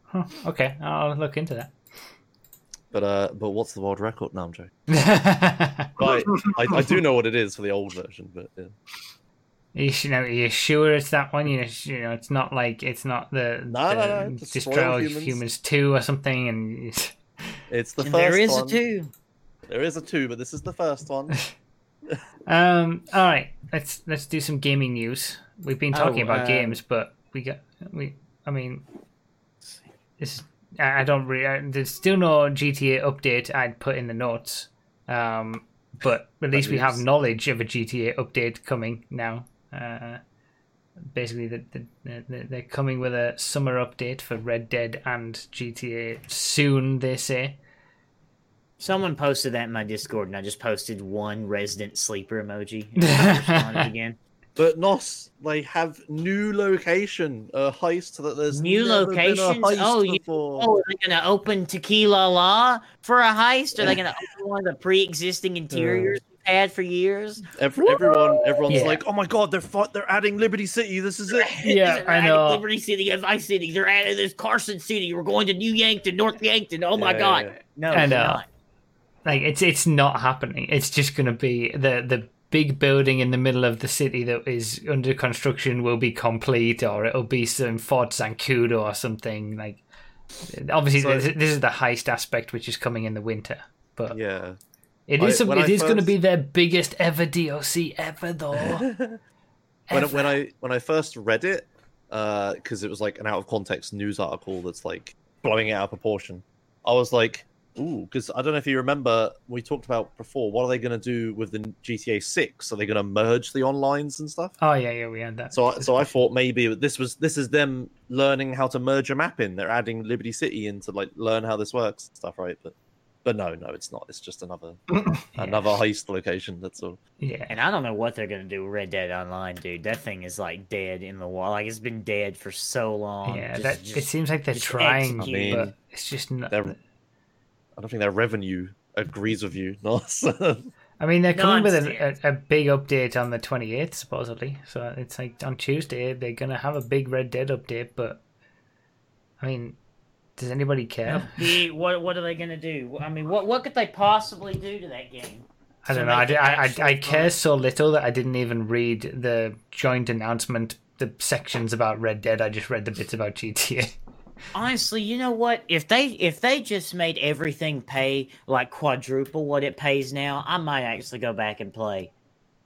Huh. Okay, I'll look into that. But uh, but what's the world record? No, I'm joking. But I, I do know what it is for the old version, but yeah. You should know. Are you sure it's that one? You know, you know, it's not like it's not the, No, the no, no, Destroy Destroy All All Humans. humans. two or something, and it's- it's the And first there is one. a two. There is a two, but this is the first one. um. All right, let's let's do some gaming news. We've been talking Oh, about uh, games, but we got we. I mean, this I I don't really. I, there's still no GTA update. I'd put in the notes. Um, but at least we have knowledge of a GTA update coming now. Uh, basically, the, the, the, they're coming with a summer update for Red Dead and GTA soon. They say. Someone posted that in my Discord, and I just posted one resident sleeper emoji. And I responded again. But Nos, they have new location, a heist that there's New never been a locations? Oh, you, oh, are they gonna open Tequi-la-la for a heist? Are they gonna open one of the pre-existing uh. interiors we've had for years? Every, everyone, everyone's Yeah. like, "Oh my god, they're fu- they're adding Liberty City. This is it." Yeah, They're I adding know. Liberty City and Vice City. They're adding this Carson City. We're going to New Yankton, North Yankton. Oh my Yeah, god. yeah. No, I we're know. not. Like it's it's not happening. It's just going to be the the big building in the middle of the city that is under construction will be complete, or it'll be some Fort Zancudo or something. Like obviously, So- this, this is the heist aspect, which is coming in the winter. But Yeah. It is. I- some, it I is going to be their biggest ever DLC ever, though. when Ever. when I when I first read it, uh, because it was like an out of context news article that's like blowing it out of proportion, I was like, "Ooh," because I don't know if you remember we talked about before. What are they going to do with the GTA Six? Are they going to merge the onlines and stuff? oh yeah, yeah, we had that. So, I, so I thought maybe this was this is them learning how to merge a map in. They're adding Liberty City in to like learn how this works and stuff, right? But but no, no, it's not. It's just another another heist location. That's all. yeah, And I don't know what they're gonna do Red Dead Online, dude. That thing is like dead in the wall. Like it's been dead for so long. yeah. Just- that it seems like they're just trying, execute. but it's just not. They're, I don't think their revenue agrees with you. No, I mean, they're coming with a, a, a big update on the 28th, supposedly. So it's like on Tuesday, they're going to have a big Red Dead update. But, I mean, does anybody care? Big- what what are they gonna do? I mean, what what could they possibly do to that game? I don't know. I, make d- it I, I, I care so little that I didn't even read the joint announcement, the sections about Red Dead. I just read the bits about GTA. Honestly, you know what? If they if they just made everything pay like quadruple what it pays now, I might actually go back and play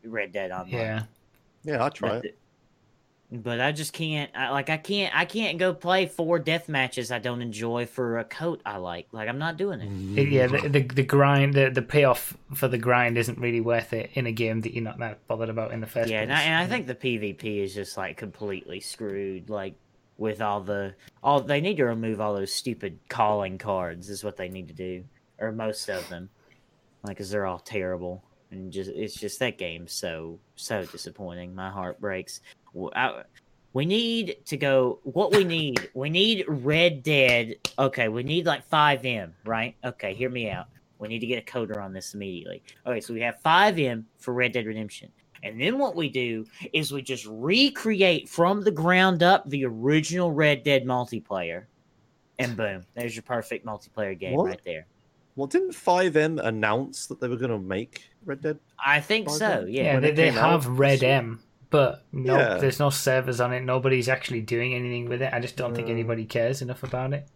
Red Dead Online. yeah. yeah, I try But, it. but I just can't. I, like I can't. I can't go play four death matches I don't enjoy for a coat I like. Like I'm not doing it. It- yeah, the, the the grind, the, the payoff for the grind isn't really worth it in a game that you're not that bothered about in the first Yeah, place. and I, and I think the PvP is just like completely screwed. Like with all the all they need to remove all those stupid calling cards is what they need to do, or most of them, like because they're all terrible and just it's just that game's so so disappointing. My heart breaks. I- we need to go. What we need, we need Red Dead. Okay, we need like FiveM, right? Okay, hear me out. We need to get a coder on this immediately. Okay, so we have FiveM for Red Dead Redemption. And then what we do is we just recreate from the ground up the original Red Dead multiplayer. And boom, there's your perfect multiplayer game What? right there. Well, didn't 5M announce that they were going to make Red Dead? I think Red so, yeah. Yeah, they, they came out, have Red so- M, but no, Yeah. there's no servers on it. Nobody's actually doing anything with it. I just don't think anybody cares enough about it.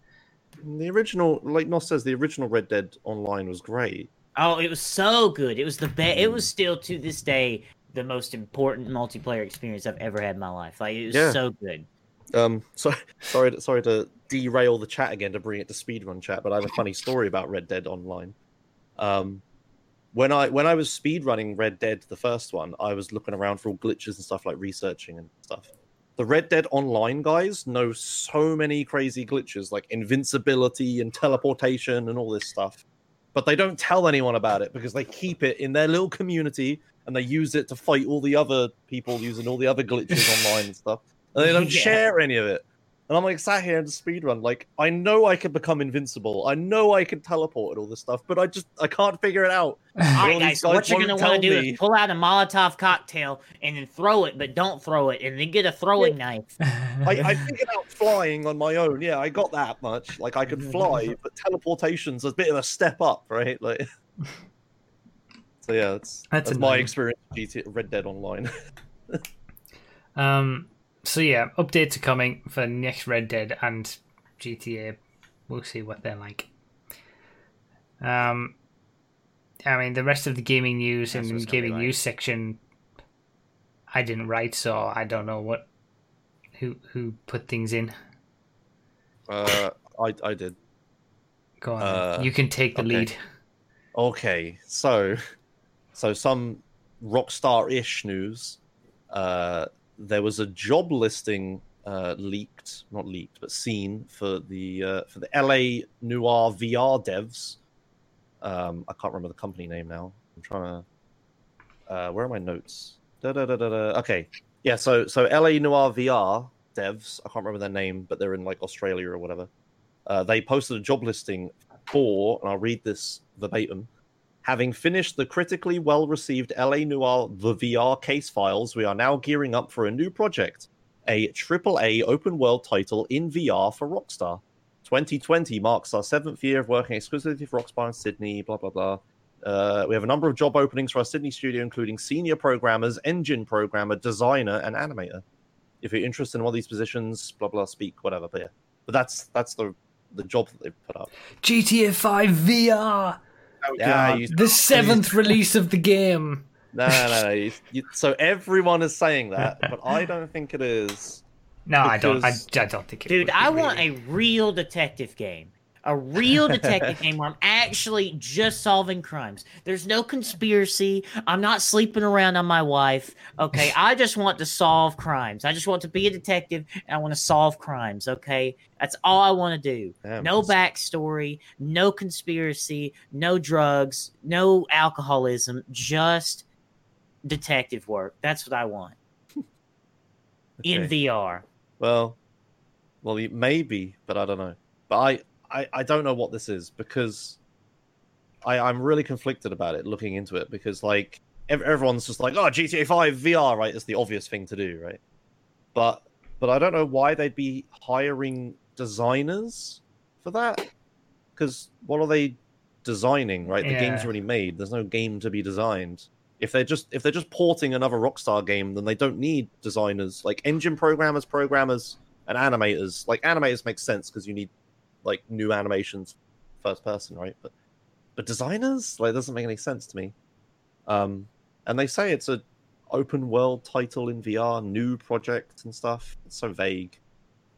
The original, like Nos says, the original Red Dead Online was great. Oh, it was so good. It was the best. It was still to this day the most important multiplayer experience I've ever had in my life. Like it was Yeah. so good. Um, so sorry, to- sorry to derail the chat again to bring it to speedrun chat, but I have a funny story about Red Dead Online. Um, when I when I was speedrunning Red Dead, the first one, I was looking around for all glitches and stuff like researching and stuff. The Red Dead Online guys know so many crazy glitches like invincibility and teleportation and all this stuff, but they don't tell anyone about it because they keep it in their little community and they use it to fight all the other people using all the other glitches online and stuff and they don't Yeah. share any of it. And I'm like sat here in the speed run, like I know I can become invincible, I know I can teleport and all this stuff, but I just I can't figure it out. All right, guys. So what you're gonna want to do me. is pull out a Molotov cocktail and then throw it, but don't throw it, and then get a throwing knife. I, I figured out flying on my own. Yeah, I got that much. Like I could fly, but teleportation's a bit of a step up, right? Like, so yeah, that's That's that's, my experience with GT Red Dead Online. Um. So yeah, updates are coming for next Red Dead and GTA. We'll see what they're like. Um. I mean, the rest of the gaming news That's and what's gonna gaming like. news section, I didn't write, so I don't know what who who put things in. uh, I I did. Go on, Uh, you can take the okay. lead. Okay, so so some Rockstar-ish news. Uh, there was a job listing uh, leaked, not leaked, but seen for the uh, for the LA Noire VR devs. Um, I can't remember the company name now. I'm trying to. Uh, where are my notes? Da, da, da, da, da. Okay, yeah. So so LA Noire VR devs. I can't remember their name, but they're in like Australia or whatever. Uh, they posted a job listing for, and I'll read this verbatim. Having finished the critically well received LA Noire The VR case files, we are now gearing up for a new project a AAA open world title in VR for Rockstar. 2020 marks our seventh year of working exclusively for Rockstar in Sydney, blah, blah, blah. Uh, we have a number of job openings for our Sydney studio, including senior programmers, engine programmer, designer, and animator. If you're interested in one of these positions, blah blah, speak whatever. But yeah, but that's that's the the job that they've put up. GTA 5 VR, Oh, Yeah, you, the seventh release of the game. no, no, no. You, you, so everyone is saying that, but I don't think it is. No, I don't. I, I don't think it. Dude, would be I want really. a real detective game. A real detective game where I'm actually just solving crimes. There's no conspiracy. I'm not sleeping around on my wife. Okay. I just want to solve crimes. I just want to be a detective and I want to solve crimes. Okay. That's all I want to do. Damn, No it's- backstory, no conspiracy, no drugs, no alcoholism, just detective work. That's what I want in VR. Well, well, maybe, but I don't know. But I, I, I don't know what this is because I, I'm really conflicted about it. Looking into it because like ev- everyone's just like, oh, GTA Five VR, right? It's the obvious thing to do, right? But, but I don't know why they'd be hiring designers for that. Because what are they designing? Right, the game's already made. There's no game to be designed if they're just if they're just porting another Rockstar game, then they don't need designers like engine programmers, programmers, and animators. Like animators make sense because you need like new animations, first person, right? But but designers like doesn't make any sense to me. Um, and they say it's a open world title in VR, new project and stuff. It's so vague.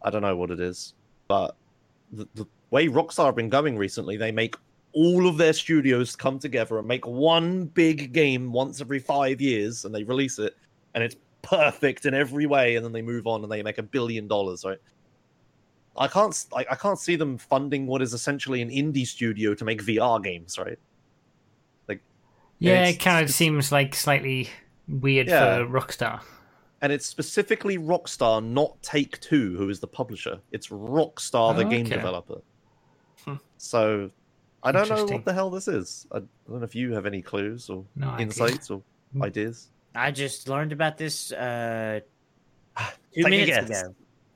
I don't know what it is, but the, the way Rockstar have been going recently, they make all of their studios come together and make one big game once every five years and they release it and it's perfect in every way and then they move on and they make a billion dollars right i can't s- I, I can't see them funding what is essentially an indie studio to make vr games right Like Yeah, it kind of seems like slightly weird Yeah. for Rockstar. and it's specifically rockstar not take two who is the publisher it's rockstar the Oh, game developer Hmm. so i don't know what the hell this is i don't know if you have any clues or No idea. insights or Hmm. ideas I just learned about this uh, two Take a minutes guess. ago.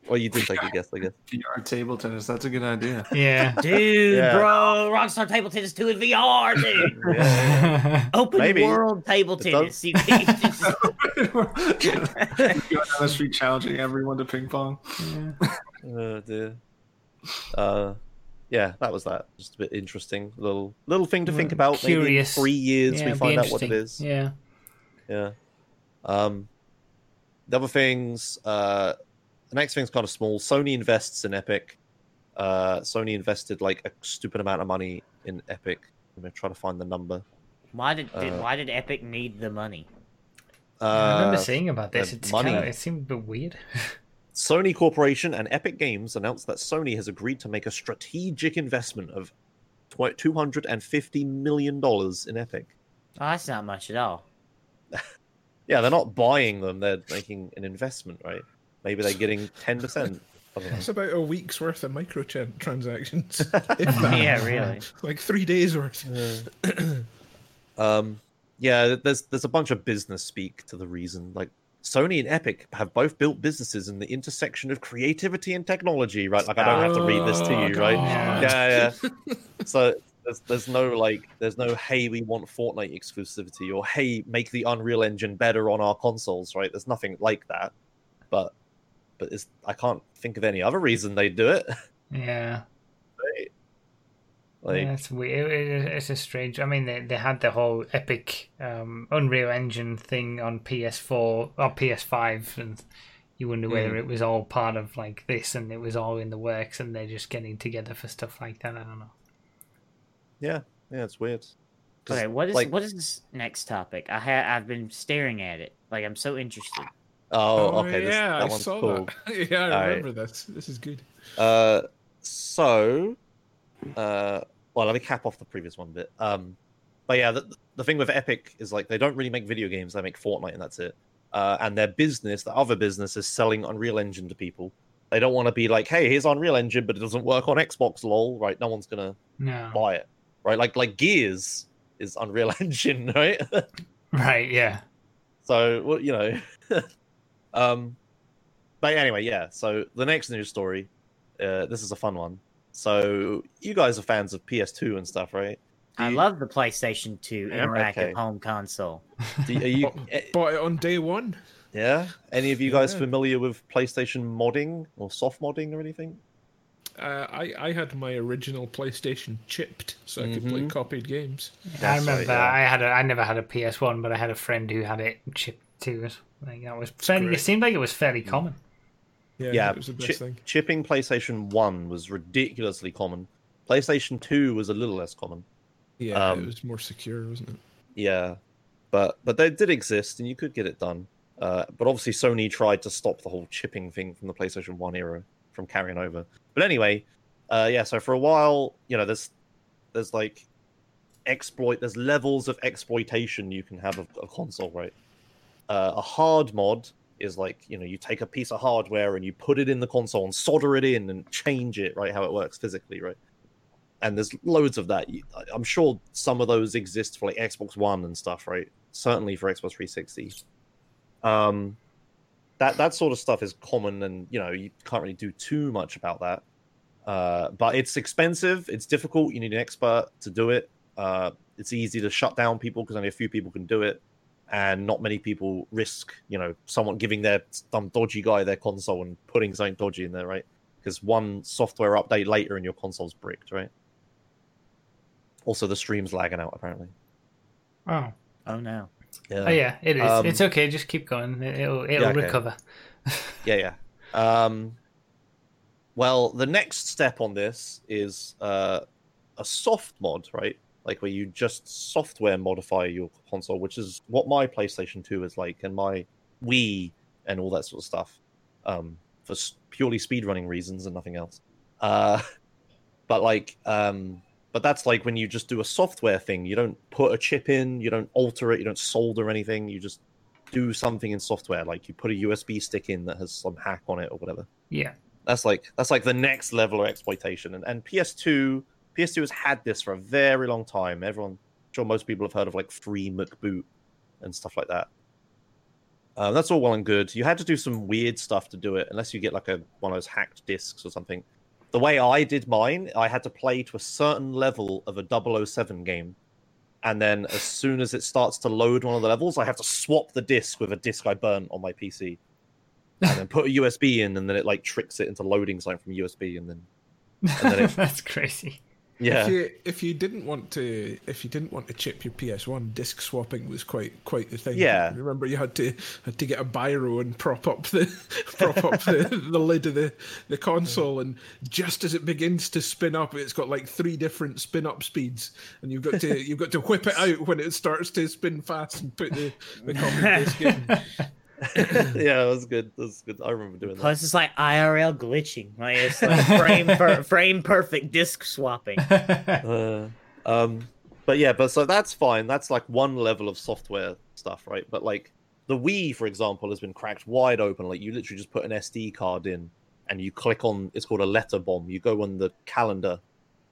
Well you did take a guess i guess VR table tennis. That's a good idea. Yeah. Dude, Yeah. bro, Rockstar Table Tennis 2 in VR, dude. yeah. Open Maybe. world table It tennis. You can just- Going down the street challenging everyone to ping pong. Oh dear. Uh, yeah, that was that. Just a bit interesting. Little little thing to think about. Maybe in three years Yeah, we find out what it interesting. is. Yeah. Yeah. Um, the other things. Uh, the next thing's kind of small. Sony invests in Epic. Uh, Sony invested like a stupid amount of money in Epic. I'm gonna try to find the number. why did, did Uh, why did Epic need the money? Uh, I remember seeing about this. It's money. kind of, it seemed a bit weird. Sony Corporation and Epic Games announced that Sony has agreed to make a strategic investment of $250 million in Epic. Oh, that's not much at all. Yeah, they're not buying them, they're making an investment, right? Maybe they're getting 10%. I don't. That's about a week's worth of microtransactions. if that. Yeah, really. Like three days worth. Um, yeah, there's there's a bunch of business speak to the reason. Like Sony and Epic have both built businesses in the intersection of creativity and technology, right? Like I don't have to read this to Oh, you, right? God. Yeah, yeah. so there's there's no like there's no hey we want Fortnite exclusivity or hey make the Unreal Engine better on our consoles, right? There's nothing like that. But but it's I can't think of any other reason they do it. yeah. like yeah, it's weird. It- it- It's a strange. I mean, they they had the whole epic um, Unreal Engine thing on PS4 or PS5, and you wonder whether Mm. it was all part of like this, and it was all in the works, and they're just getting together for stuff like that. I don't know. yeah, yeah, it's weird. Okay, what is like, what is this next topic? I ha- I've been staring at it. Like I'm so interested. Oh, okay. This, yeah, that I one's saw cool. that. yeah, I Alright. remember this. This is good. Uh, so, uh, well, let me cap off the previous one bit. Um, but yeah, the, the thing with Epic is like they don't really make video games; they make Fortnite, and that's it. Uh, and their business, the other business, is selling Unreal Engine to people. They don't want to be like, "Hey, here's Unreal Engine, but it doesn't work on Xbox." Lol, right? No one's gonna No. buy it, right? Like like Gears is Unreal Engine, right? Right, yeah. So, well, you know, um, but anyway, yeah. So the next news story, uh, this is a fun one. So you guys are fans of PS2 and stuff, right? Do I you- love the PlayStation 2 Yeah, interactive okay. home console. Do, are you? Bought, eh, it on day one. yeah. Any of you guys Yeah. familiar with PlayStation modding or soft modding or anything? Uh, I I had my original PlayStation chipped, so I could play Mhm. copied games. I remember right, yeah. I had a, I never had a PS One, but I had a friend who had it chipped too. Like that was fairly. It seemed like it was fairly common. Yeah, yeah, it was the best chi- thing. chipping PlayStation One was ridiculously common. PlayStation Two was a little less common. Yeah, um, it was more secure, wasn't it? Yeah, but but they did exist, and you could get it done. Uh, but obviously, Sony tried to stop the whole chipping thing from the PlayStation One era from carrying over. But anyway, uh, yeah. So for a while, you know, there's there's like exploit. There's levels of exploitation you can have of a console, right? Uh, a hard mod is like you know you take a piece of hardware and you put it in the console and solder it in and change it right how it works physically right? And there's loads of that. I'm sure some of those exist for like xbox one and stuff right? Certainly for xbox 360 um that that sort of stuff is common and you know you can't really do too much about that. Uh but it's expensive it's difficult you need an expert to do it. Uh it's easy to shut down people because only a few people can do it and not many people risk you know someone giving their some dodgy guy their console and putting something dodgy in there right because one software update later and your console's bricked right also the stream's lagging out apparently Oh, Oh no. yeah oh yeah, it is. Um, it's okay. Just keep going. It- It'll it'll Yeah, okay. recover. yeah yeah um well the next step on this is uh a soft mod right like where you just software modify your console which is what my playstation 2 is like and my wii and all that sort of stuff um for purely speedrunning reasons and nothing else. Uh but like um but that's like when you just do a software thing. You don't put a chip in you don't alter it you don't solder anything. You just do something in software like you put a usb stick in that has some hack on it or whatever. Yeah. that's like that's like the next level of exploitation. And, and ps2 ps2 has had this for a very long time. Everyone I'm sure most people have heard of like free mcboot and stuff like that. Um, that's all well and good. You had to do some weird stuff to do it unless you get like a one of those hacked discs or something. The way i did mine i had to play to a certain level of a 007 game and then as soon as it starts to load one of the levels i have to swap the disc with a disc i burnt on my pc and then put a usb in and then it like tricks it into loading something from usb and then And then it- That's crazy. Yeah If you if you didn't want to if you didn't want to chip your PS One, disc swapping was quite quite the thing. Yeah. Remember you had to had to get a biro and prop up the prop up the, the lid of the, the console and just as it begins to spin up, it's got like three different spin up speeds and you've got to you've got to whip it out when it starts to spin fast and put the, the disc in. yeah that was good that was good i remember doing that Plus, it's like IRL glitching. Like it's like frame per, frame perfect disc swapping. Uh, um, but yeah, but so that's fine. That's like one level of software stuff, right? But like the Wii, for example, has been cracked wide open. Like you literally just put an SD card in, and you click on. It's called a letter bomb. You go on the calendar,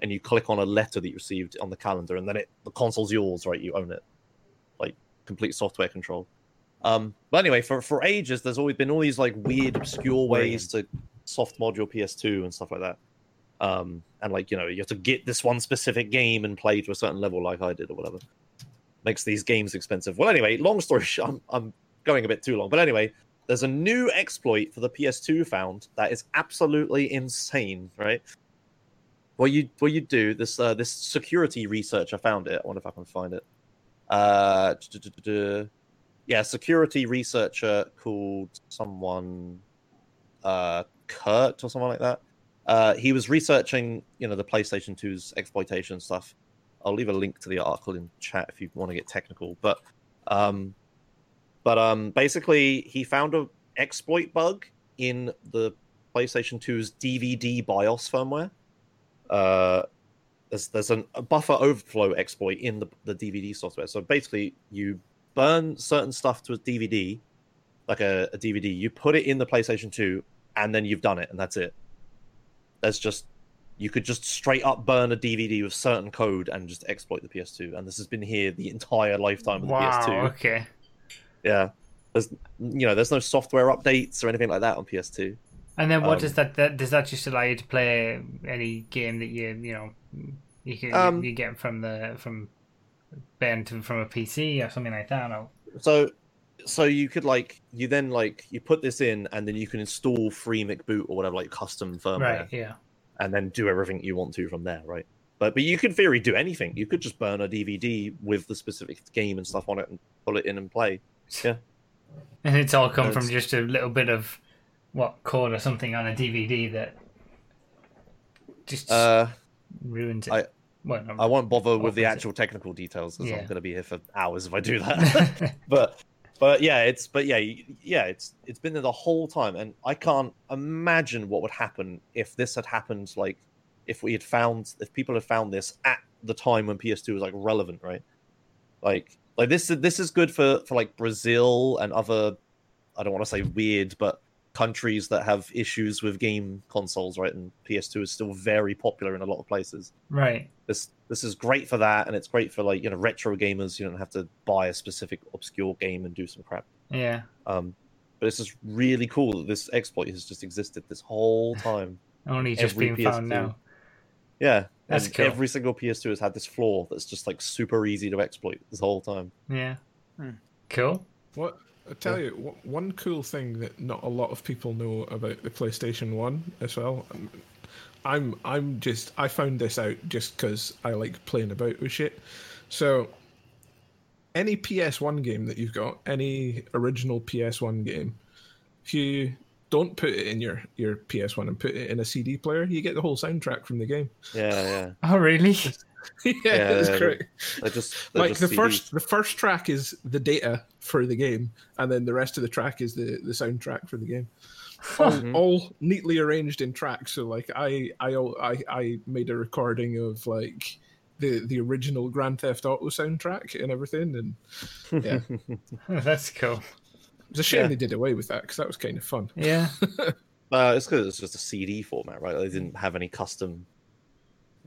and you click on a letter that you received on the calendar, and then it the console's yours, right? You own it, like complete software control. Um, but anyway, for for ages, there's always been all these like weird, obscure ways to soft mod your PS2 and stuff like that. Um and like you know you have to get this one specific game and play to a certain level like i did or whatever. Makes these games expensive. Well anyway long story short I'm, I'm going a bit too long. But anyway there's a new exploit for the ps2 found that is absolutely insane right? What you what you do this uh, this security researcher found it. I wonder if i can find it. Uh yeah security researcher called someone uh kurt or someone like that uh, he was researching, you know, the PlayStation 2's exploitation stuff. I'll leave a link to the article in chat if you want to get technical. But, um, but um, basically, he found a exploit bug in the PlayStation 2's DVD BIOS firmware. Uh, there's there's an, a buffer overflow exploit in the, the DVD software. So basically, you burn certain stuff to a DVD, like a, a DVD. You put it in the PlayStation 2, and then you've done it, and that's it. There's just you could just straight up burn a DVD with certain code and just exploit the PS2, and this has been here the entire lifetime of the Wow. PS2. Okay. Yeah, there's you know there's no software updates or anything like that on PS2. And then what Um, does that, that does that just allow you to play any game that you you know you can Um, you get from the from banned from a PC or something like that? Or, So so you could like you then like you put this in and then you can install free McBoot or whatever like custom firmware right. Yeah. and then do everything you want to from there, right? But but you could theory do anything. You could just burn a DVD with the specific game and stuff on it and pull it in and play. Yeah. And it's all come from just a little bit of what code or something on a DVD that just Uh ruins it. I- well, I won't bother with the actual technical details because Yeah. I'm going to be here for hours if I do that. but but yeah, it's but yeah, yeah, it's it's been there the whole time, and I can't imagine what would happen if this had happened. Like if we had found if people had found this at the time when PS2 was like relevant, right? Like like this this is good for for like Brazil and other I don't want to say weird, but countries that have issues with game consoles, right? And PS2 is still very popular in a lot of places right. this this is great for that and it's great for like you know retro gamers you don't have to buy a specific obscure game and do some crap Yeah. um but it's just really cool that this exploit has just existed this whole time Only just Every being found PS2. now. yeah That's and cool. every single ps2 has had this flaw that's just like super easy to exploit this whole time Yeah. Hmm. Cool. What I tell you, one- one cool thing that not a lot of people know about the PlayStation One as well. um, I'm I'm just I found this out just because I like playing about with shit. So any PS1 game that you've got, any original PS1 game, if you don't put it in your your PS1 and put it in a CD player, you get the whole soundtrack from the game. yeah yeah Oh, really? yeah, Yeah, it's yeah, great. they're just they're like just the CDs. first the first track is the data for the game and then the rest of the track is the the soundtrack for the game all, Mhm. all neatly arranged in tracks so like I, I i i made a recording of like the the original grand theft auto soundtrack and everything and yeah That's cool. it's a shame Yeah. they did away with that because that was kind of fun Yeah. uh, it's because it's just a cd format right they didn't have any custom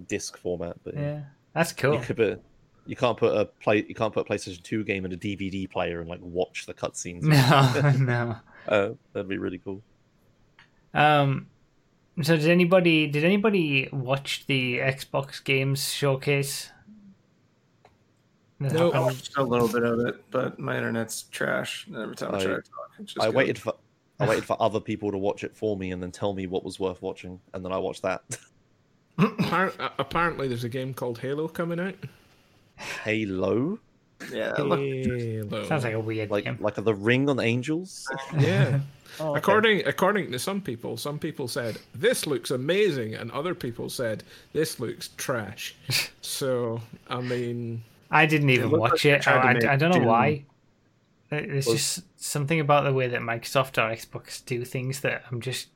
disc format but Yeah. That's cool. You could put, you can't put a play, you can't put a PlayStation Two game in a DVD player and like watch the cutscenes. No, no. Uh, that'd be really cool. Um, so did anybody did anybody watch the Xbox games showcase? That No. I happened? watched a little bit of it, but my internet's trash. Every time I, I- try to talk, it just I goes- waited for, I waited for other people to watch it for me and then tell me what was worth watching, and then I watched that. Appar- apparently there's a game called halo coming out Halo, Yeah, halo Sounds like a weird like game. like the Ring on Angels. yeah Oh, okay. According according to some people, some people said this looks amazing, and other people said this looks trash. so I mean, I didn't even looked watch like it. I, I, I don't know Doom. why. There's Was- just something about the way that Microsoft or Xbox do things that I'm just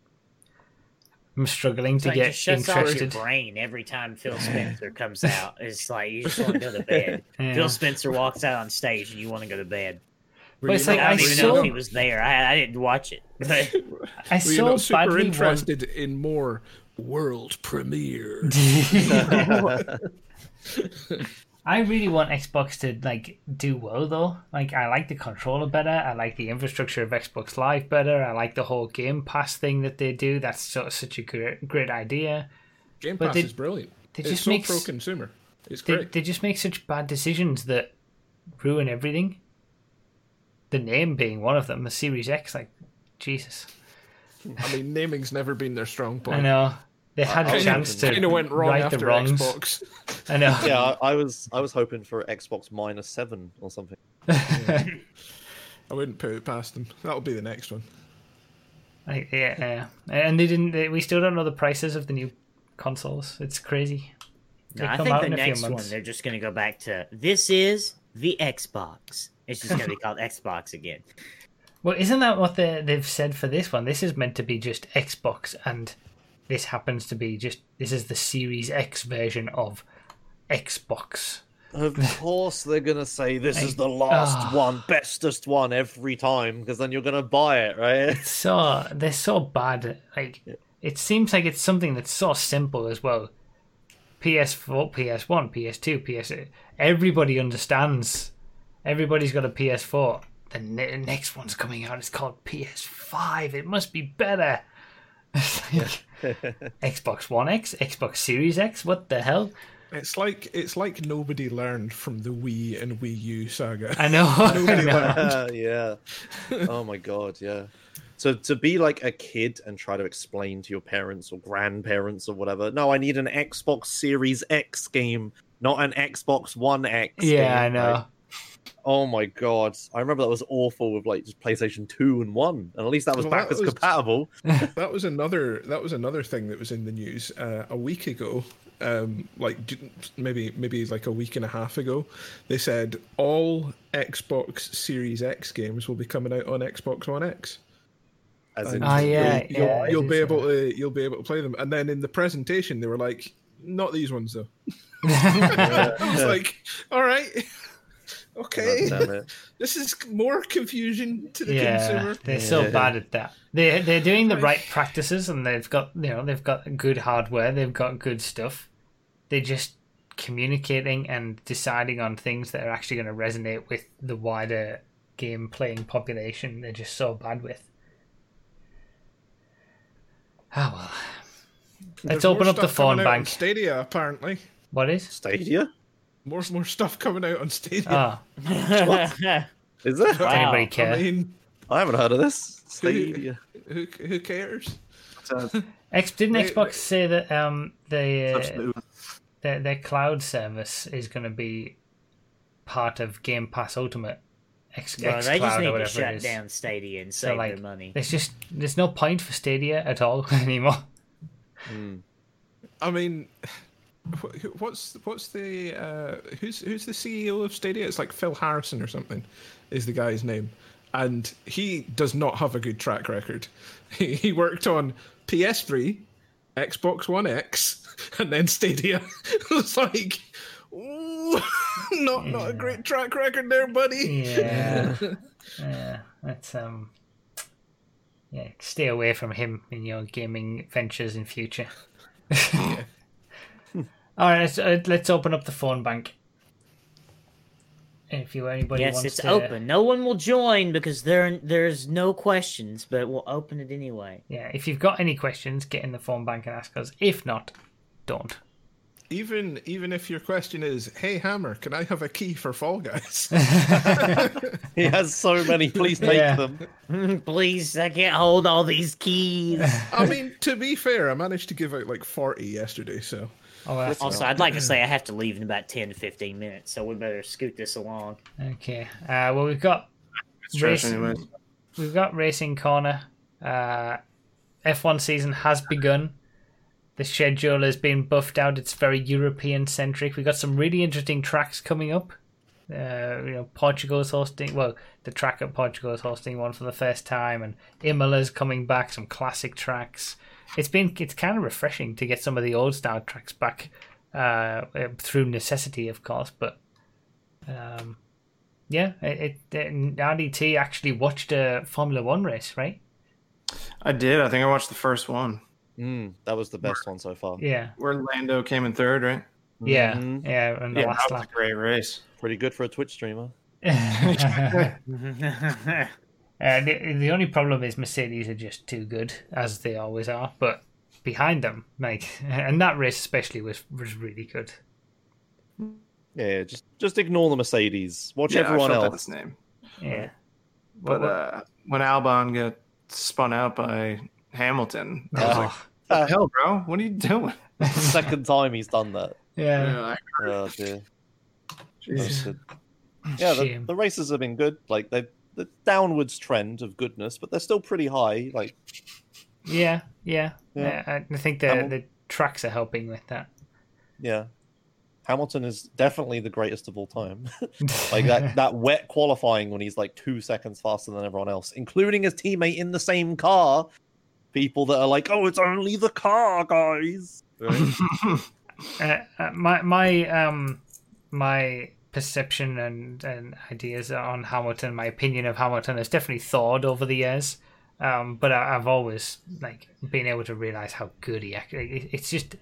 I'm struggling It's to like get just shuts off your brain every time Phil Spencer comes out. It's like you just want to go to bed. Yeah. Phil Spencer walks out on stage and you want to go to bed. But you it's like I I don't even were know saw- if he was there. I, I didn't watch it. But I Were you so not super badly want interested in more world premiere? I really want Xbox to like do well though. Like I like the controller better. I like the infrastructure of Xbox Live better. I like the whole Game Pass thing that they do. That's so, such a great great idea. Game But Pass they- is brilliant. they it's just so makes- pro consumer. It's They great. they just make such bad decisions that ruin everything. The name being one of them, the Series X. Like Jesus, I mean, naming's never been their strong point. I know they had a chance to Kind of went wrong right after the wrongs. Xbox. I know. yeah, I, I was I was hoping for Xbox minus seven or something. I wouldn't put it past them. That'll be the next one. Like, yeah, yeah, and they didn't. They, we still don't know the prices of the new consoles. It's crazy. They No, I think the in a few next one they're just going to go back to this is the Xbox. It's just going to be called Xbox again. Well, isn't that what they, they've said for this one? This is meant to be just Xbox, and this happens to be just this is the Series X version of Xbox. Of course, they're gonna say this is the last ah. one, bestest one every time, because then you're gonna buy it, right? So they're so bad. Like it seems like it's something that's so simple as well. PS4, PS1, PS2, PS. Everybody understands. Everybody's got a PS4. The ne- next one's coming out. It's called PS5. It must be better. It's like, Xbox One X, Xbox Series X. What the hell? It's like it's like nobody learned from the Wii and Wii U saga. I know. Nobody learned. yeah. Oh my god, yeah. So to be like a kid and try to explain to your parents or grandparents or whatever, no, I need an Xbox Series X game, not an Xbox One X. yeah, I know. right? Oh my god, I remember that was awful with like just PlayStation Two and One, and at least that was Well, that backwards was- compatible. that was another that was another thing that was in the news uh, a week ago. Um, like maybe maybe like a week and a half ago they said all xbox series x games will be coming out on xbox one x. As in, Ah, yeah, you'll, yeah, you'll it be able to you'll be able to play them. And then in the presentation they were like not these ones though. I was like all right okay God damn it. this is more confusion to the yeah, consumer they're so Yeah. bad at that. They're they're doing the right practices, and they've got you know they've got good hardware, they've got good stuff. They're just communicating and deciding on things that are actually going to resonate with the wider game playing population. They're just so bad with. Ah well. Let's There's open up the phone bank. stadia apparently What is? Stadia? More more stuff coming out on stadia Ah, Is there? does anybody I mean, I haven't heard of this. Stadia. who who cares? So, X didn't Wait, Xbox say that um the their their cloud service is going to be part of Game Pass Ultimate. X, Well, X they just Cloud need to whatever it shut is. down Stadia and So save like, their money. there's just there's no point for Stadia at all anymore. Hmm. I mean, wh- wh- what's what's the uh, who's who's the CEO of Stadia? It's like Phil Harrison or something, is the guy's name, and he does not have a good track record. He, he worked on PS3, Xbox One X, and then Stadia. it's like. ooh, not not a great track record there, buddy. Yeah, yeah, that's um, yeah. Stay away from him in your gaming ventures in future. All right, let's uh, let's open up the phone bank. If you anybody yes, wants it's to, open. No one will join because there there's no questions, but we'll open it anyway. Yeah, if you've got any questions, get in the phone bank and ask us. If not, don't. Even even if your question is, "Hey Hammer, can I have a key for Fall Guys?" He has so many. Please take Yeah. them. Please, I can't hold all these keys. I mean, to be fair, I managed to give out like forty yesterday, so Oh, that's also, I'd like to say I have to leave in about ten to fifteen minutes, so we better scoot this along. okay. Uh, well, we've got It's Racing- we've got racing corner. Uh, F1 season has begun. The schedule has been buffed out. It's very European centric. We've got some really interesting tracks coming up. Uh, you know, Portugal's hosting. Well, the track at Portugal is hosting one for the first time, and Imola's coming back. Some classic tracks. It's been it's kind of refreshing to get some of the old style tracks back uh, uh, through necessity, of course. But um, yeah, it, it, it RDT actually watched a Formula One race, right? I did. I think I watched the first one Mm, that was the best one so far. Yeah, where Lando came in third, right? yeah, Mhm. yeah. And the Yeah, last that was a great race. Pretty good for a Twitch streamer. uh, the, the only problem is Mercedes are just too good, as they always are. But behind them, like, and that race especially was was really good. Yeah, yeah, just just ignore the Mercedes. Watch Yeah, everyone else. That name. Yeah, But What- uh, when Albon got spun out by Hamilton, I was Oh, like, "What the hell, bro? What are you doing?" Second time he's done that. yeah, like, Oh dear. Jesus. Yeah, the, the races have been good. Like they the downwards trend of goodness, but they're still pretty high. Like yeah, yeah. Yeah. Uh, I think the Hamil- the tracks are helping with that. yeah, Hamilton is definitely the greatest of all time. like that that wet qualifying when he's like two seconds faster than everyone else, including his teammate in the same car. People that are like, "Oh, it's only the car, guys." Right? uh, uh, my my um my perception and and ideas on Hamilton, my opinion of Hamilton has definitely thawed over the years. Um, but I, I've always like been able to realize how good he actually. It's just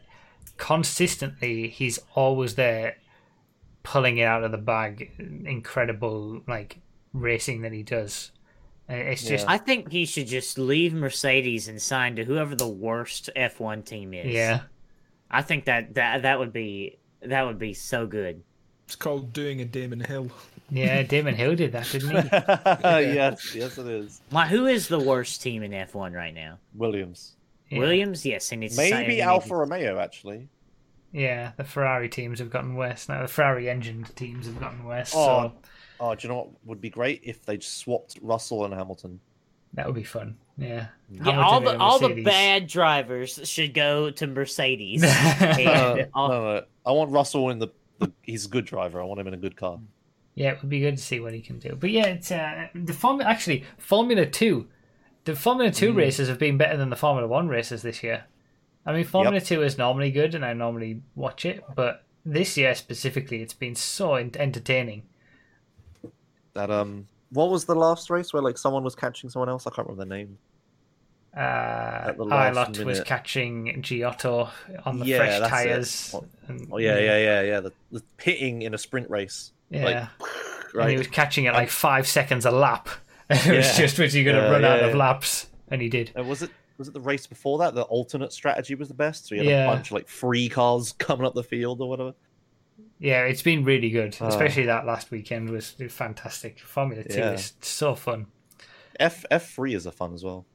consistently he's always there, pulling it out of the bag. Incredible like racing that he does. It's just I think he should just leave Mercedes and sign to whoever the worst F1 team is. yeah. I think that that that would be that would be so good. It's called doing a Damon Hill. Yeah, Damon Hill did that, didn't he? yes, yes, it is. My, who is the worst team in F1 right now? Williams. Yeah. Williams, yes, and it's Maybe and Alfa Romeo, actually. Yeah, the Ferrari teams have gotten worse now. The Ferrari engined teams have gotten worse. Oh. So Oh, do you know what would be great if they just swapped Russell and Hamilton? that would be fun. Yeah. Mm. Yeah, all the all the bad drivers should go to Mercedes. No, and no, all- no, no. I want Russell in the, the. He's a good driver. I want him in a good car. Yeah, it would be good to see what he can do. But yeah, it's uh, the Formula. Actually, Formula Two, the Formula Mm. Two races have been better than the Formula One races this year. I mean, Formula Two is normally good, and I normally watch it, but this year specifically, it's been so entertaining. That um, what was the last race where like someone was catching someone else? I can't remember the name. Uh, the last was catching Ghiotto on the Yeah, fresh it. tires. Oh, Oh yeah, yeah, yeah, yeah. The, the pitting in a sprint race. yeah. Like, and he was catching it like five seconds a lap. it was just, was he going to Yeah, run out yeah, of laps? And he did. Uh, was it was it the race before that? The alternate strategy was the best. So you had Yeah. a bunch of like free cars coming up the field or whatever. Yeah, it's been really good. Oh. Especially that last weekend was fantastic. Formula Two Yeah. is so fun. F F three is a fun as well.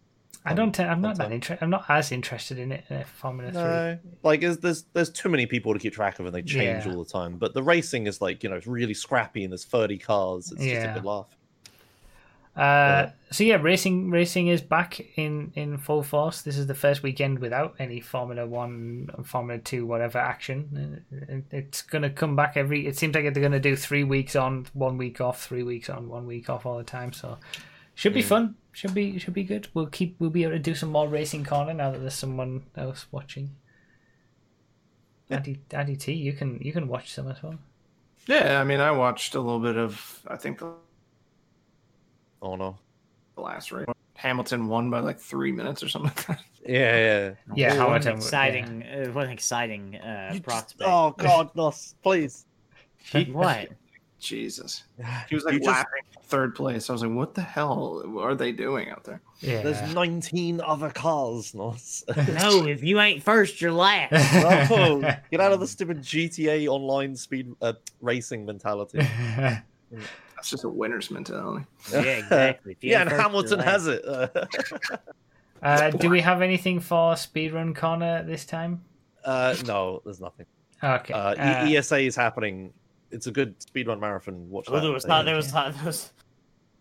I don't. I'm not that interested. I'm not as interested in it. Uh, Formula No, like there's, there's there's too many people to keep track of and they change Yeah. all the time. But the racing is like you know it's really scrappy and there's 30 cars. It's just a good laugh. Three. Uh, so yeah, racing racing is back in in full force. This is the first weekend without any Formula One, Formula Two, whatever action. Uh, It's gonna come back every. It seems like they're gonna do three weeks on, one week off, three weeks on, one week off all the time. So should be fun. Should be should be good. We'll keep. We'll be able to do some more racing corner now that there's someone else watching. Yeah. Addy, RDT, you can you can watch some as well. Yeah, I mean, I watched a little bit of. I think the Oh no. The last race. Hamilton won by like three minutes or something like that. Yeah, yeah. Yeah, what an Hamilton. yeah. exciting, uh, what an exciting uh, You just- prospect. oh God, no, please. What? Jesus. He was like You just- laughing third place. I was like, what the hell are they doing out there? Yeah. There's 19 other cars, Nos. No, if you ain't first, you're last. no, get out of the stupid GTA online speed uh, racing mentality. That's just a winner's mentality. yeah, exactly. Yeah, and Hamilton has it. Uh, do we have anything for speedrun corner this time? uh, no, there's nothing. Okay. Uh, uh, ESA is happening. It's a good speedrun marathon. Watch Well, that. there was not. There was not. There was.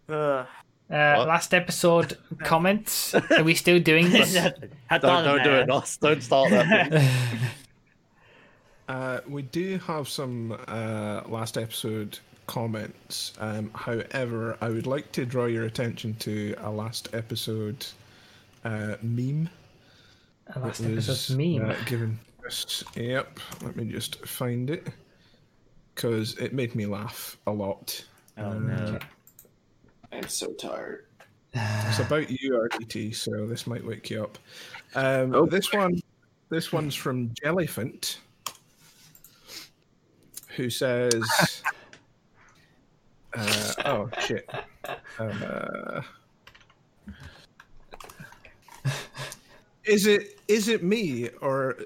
Uh, uh, last episode comments. Are we still doing this? Don't, don't do it, Nos. Don't start that. Uh, we do have some uh, last episode comments. Um, however, I would like to draw your attention to a last episode uh, meme. Uh, last that was, meme. Uh, given. Yep. Let me just find it because it made me laugh a lot. Oh Uh, no. I'm so tired. It's about you, RDT, so this might wake you up. Um, Oh. This one, this one's from Jellyfant, who says, uh, "Oh shit." Uh, is it is it me or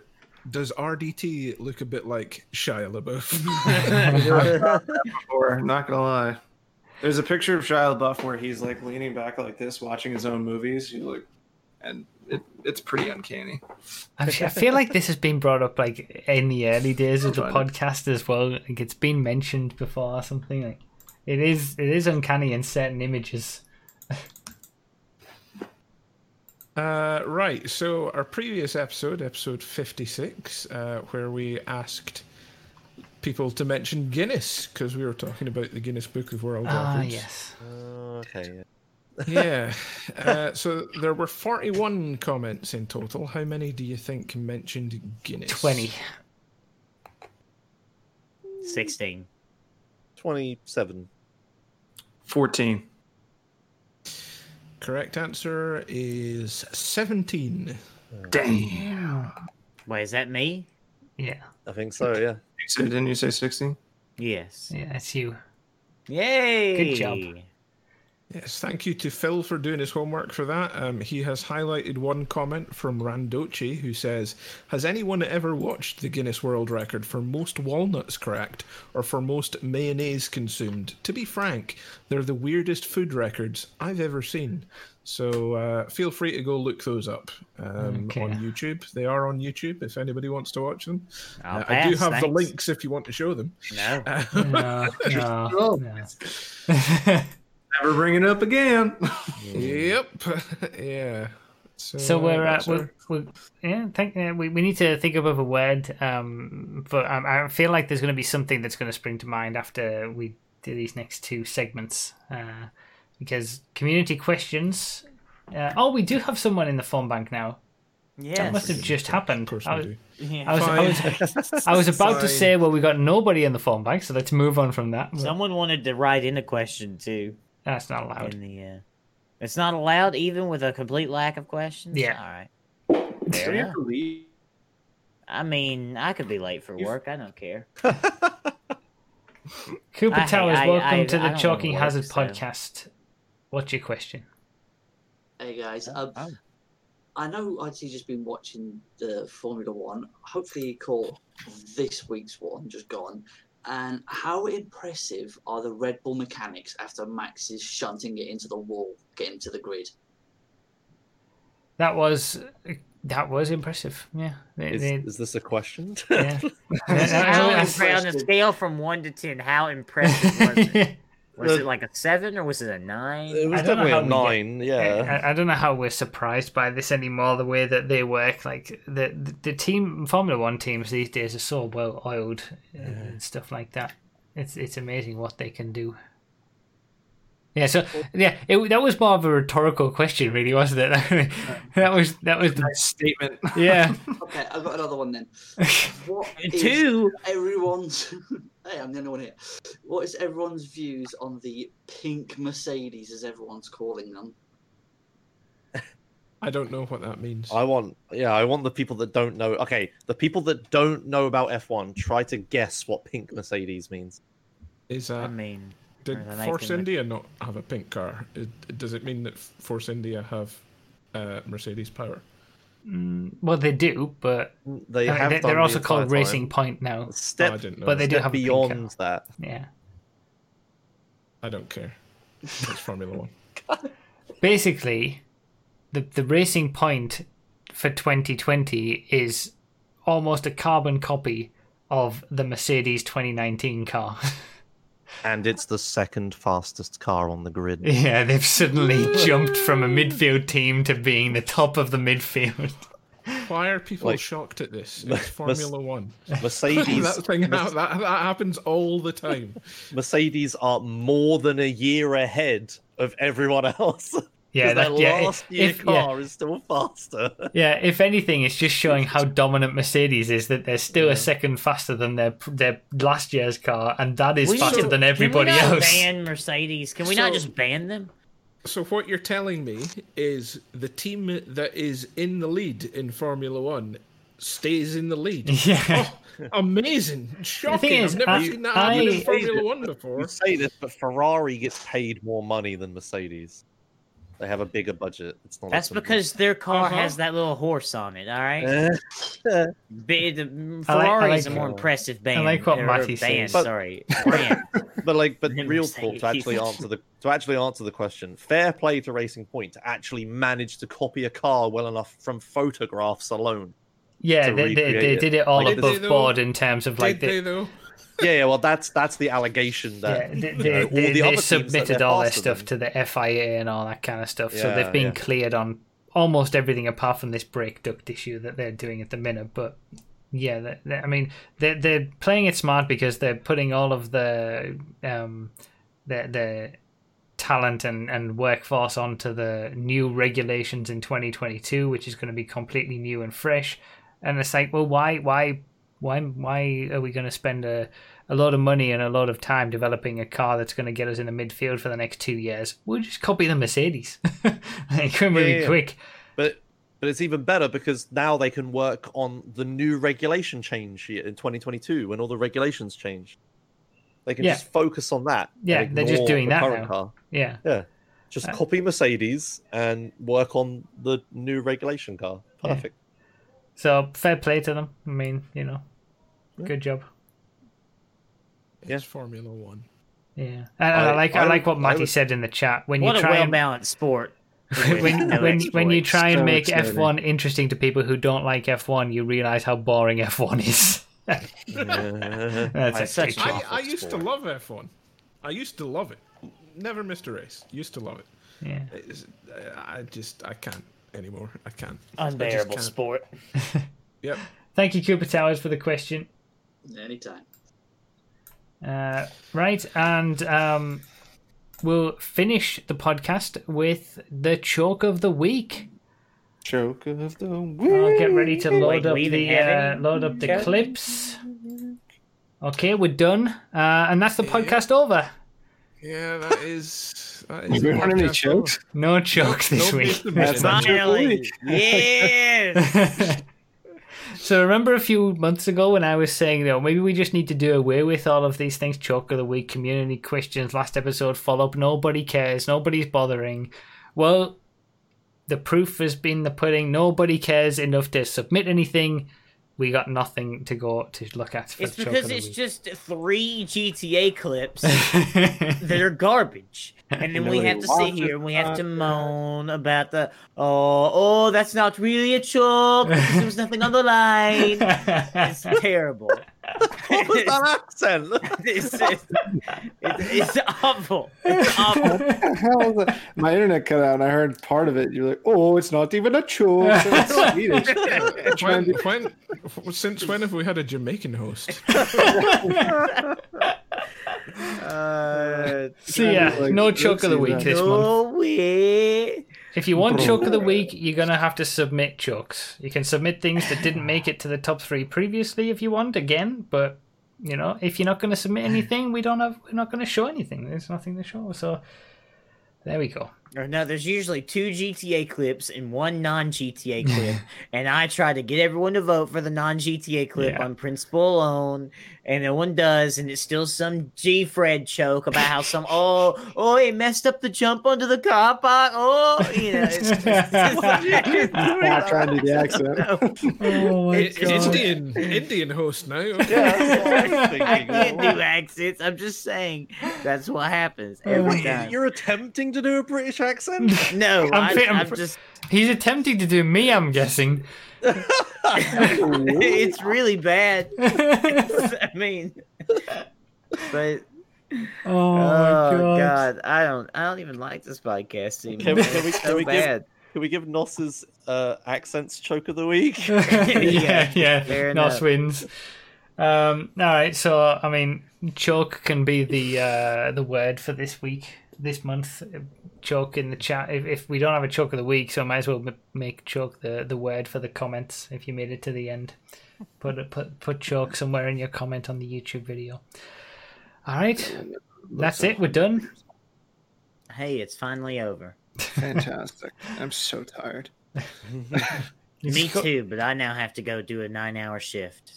does RDT look a bit like Shia LaBeouf? Or not gonna lie, there's a picture of Shia LaBeouf where he's like leaning back like this, watching his own movies. You look, and it, it's pretty uncanny. I feel like this has been brought up like in the early days of the podcast as well. Like it's been mentioned before or something. Like it is. It is uncanny in certain images. Uh, right. So our previous episode, episode fifty-six, uh, where we asked people to mention Guinness because we were talking about the Guinness Book of World Records. Ah, Records. yes. okay. yeah. Uh, so there were forty-one comments in total. How many do you think mentioned Guinness? Twenty. 16. 27. 14. Correct answer is 17. Damn. Wait, is that me? Yeah, I think so, yeah. You said, didn't you say 16? Yes. yeah, it's you. Yay! Good job. Yes, thank you to Phil for doing his homework for that. Um, he has highlighted one comment from Randochi who says, Has anyone ever watched the Guinness World Record for most walnuts cracked or for most mayonnaise consumed? To be frank, they're the weirdest food records I've ever seen. So uh, feel free to go look those up um, Okay. on YouTube. They are on YouTube if anybody wants to watch them. I'll Uh, I do pass, have the links if you want to show them. No. No, no, Oh. no. Never bring it up again. Yep. yeah. So, So we're, uh, we're, we're yeah. Think uh, we we need to think of a word. Um, but um, I feel like there's going to be something that's going to spring to mind after we do these next two segments. Uh, because community questions. Uh, oh, we do have someone in the phone bank now. Yeah. That must have just happened. I was, do. I was, I was, I was about to say, well, we got nobody in the phone bank, so let's move on from that. but Someone wanted to write in a question too That's not allowed. in the. Uh... It's not allowed, even with a complete lack of questions. Yeah. All right. Do Fair enough. have to leave? I mean, I could be late for work. I don't care. Cooper I- Towers, I- welcome I- to the don't Choking work, Hazard so- podcast. What's your question? Hey guys, um, Oh. I know I'd just been watching the Formula One. Hopefully, you caught this week's one just gone. And how impressive are the Red Bull mechanics after Max is shunting it into the wall, getting to the grid? That was that was impressive. Yeah, They- Is, they- is this a question? yeah. How Yeah, impre- on a scale from one to ten, how impressive was it? Was it like a seven or was it a nine? it was I don't know definitely how a we get- nine, yeah. I, I don't know how we're surprised by this anymore. The way that they work, like the the, the team Formula One teams these days are so well oiled and stuff like that. It's it's amazing what they can do. Yeah, so yeah, it, that was more of a rhetorical question, really, wasn't it? that was that was the, Nice statement. yeah. Okay, I've got another one then. What is Two. everyone's? Hey, I'm the only one here. What is everyone's views on the pink Mercedes, as everyone's calling them? I don't know what that means. I want, yeah, I want the people that don't know. Okay, the people that don't know about F1, try to guess what pink Mercedes means. Is that? I that mean, did Force making the- India not have a pink car? It, does it mean that Force India have uh, Mercedes power? Mm, well, they do, but They I have. mean, they, done are the also called entire Racing. Point now. Step, Oh, I didn't know. But they do step have a pink car. beyond that. Yeah. I don't care. It's Formula One. basically the the racing point for 2020 is almost a carbon copy of the Mercedes 2019 car. And it's the second fastest car on the grid. yeah, they've suddenly jumped from a midfield team to being the top of the midfield. Why are people Like- shocked at this? It's Formula One. Mercedes, that thing that, that, that happens all the time. Mercedes are more than a year ahead of everyone else. Yeah, that, their yeah, last year if, yeah, car is still faster. yeah. If anything, it's just showing how dominant Mercedes is. That they're still a second faster than their their last year's car, and that is we faster should- than everybody can we not else. Ban Mercedes. Can we not just ban them? So what you're telling me is the team that is in the lead in Formula One stays in the lead. Yeah. Oh, amazing! Shocking! is, I've never I- seen that happen in I- Formula One before. You say this, but Ferrari gets paid more money than Mercedes. They have a bigger budget. It's not. That's because their car Uh-huh. has that little horse on it. All right. Eh, the, I like- Ferrari is like- a more impressive band. like what or Matty band, says. But- Sorry, but like, but real talk to actually answer the to actually answer the question. Fair play to Racing Point to actually manage to copy a car well enough from photographs alone. Yeah, they, they, they did it all Like, Did they above board in terms of like Did the, they though? Yeah, yeah. Well, that's that's the allegation yeah, that they, you know, all they, the they other teams that submitted all their stuff than- to the FIA and all that kind of stuff. so they've been yeah. cleared on almost everything apart from this brake duct issue that they're doing at the minute. But yeah, they, they- I mean, they're they're playing it smart because they're putting all of the um the the talent and, and workforce onto the new regulations in 2022, which is going to be completely new and fresh. And it's like, well, why, why, why, why are we going to spend a, a lot of money and a lot of time developing a car that's going to get us in the midfield for the next two years. We'll just copy the Mercedes. they come really Yeah, quick. But but it's even better because now they can work on the new regulation change in 2022 when all the regulations change. They can Yeah. just focus on that. Yeah, they're just doing the that current now. Car. Yeah. Yeah, just Uh, copy Mercedes and work on the new regulation car. Perfect. So fair play to them. I mean, you know, good job. It's Formula One. Yeah, and I, I- like I, I like what Matty I would- said in the chat. When What you a try well and balanced sport. when when, when you try and So make. F1 interesting to people who don't like F1, you realize how boring F1 is. Yeah. That's I- a such big a- job. I, I used to love F1. I used to love it. Never missed a race. Used to love it. Yeah. It's, I just I can't anymore. I can't. Unbearable I just can't. sport. Yep. Thank you, Cooper Towers, for the question. Anytime. Uh, right, and um, we'll finish the podcast with the choke of the week. Choke of the week. I'll get ready to load Wait, up the uh, load up the clips. Okay, we're done, uh, and that's the podcast over. Yeah, that is. That is You the don't have any podcast chokes? No chokes this No week. That's not mentioned. choke of the Finally. week. Yes. so remember a few months ago when I was saying, you know, maybe we just need to do away with all of these things: choke of the week, community questions, last episode follow up. Nobody cares. Nobody's bothering. Well, the proof has been the pudding. Nobody cares enough to submit anything. We got nothing to go to look at for it's the because it's week. just three GTA clips that are garbage. And then we have to sit here and we have to podcasts. moan about the oh oh that's not really a choke because there was nothing on the line. It's terrible. What was that accent? it's, it's, it's, it's awful. It's awful. the that? My internet cut out and I heard part of it. You're like, oh, it's not even a choke. It's Swedish. When, when, since when have we had a Jamaican host? Uh, so yeah, Like, no choke of the week man. this month. no way. If you want choke of the week, you're gonna have to submit chokes. You can submit things that didn't make it to the top three previously if you want again, but you know, if you're not gonna submit mm. anything, we don't have we're not gonna show anything. There's nothing to show. So there we go. No, there's usually two GTA clips and one non GTA clip, and I try to get everyone to vote for the non GTA clip Yeah. on principle alone, and no one does, and it's still some G Fred choke about how some oh oh he messed up the jump onto the car park oh you know it's, it's, it's, Not trying to do the accent. Oh my It's- It's Indian Indian host now. yeah, I was I thinking. can't do accents. I'm just saying that's what happens every Wait, time. you're attempting to do a British accent? No, I'm I'm, fit- I'm I'm just. He's attempting to do me, I'm guessing. It's really bad. I mean, but Oh my oh god. god. I don't. I don't even like this podcast anymore. Can we- can we- It's can so we give- bad. Can we give Nos's uh, accents choke of the week? yeah, yeah. fair Nos enough. wins. Um, all right, so I mean, choke can be the uh, the word for this week, this month. Uh, choke in the chat. If, if we don't have a choke of the week, so I might as well make choke the, the word for the comments. If you made it to the end, put it- put put choke somewhere in your comment on the YouTube video. All right, that's it. We're done. Hey, it's finally over. Fantastic. I'm so tired. Me too, but I now have to go do a nine-hour shift.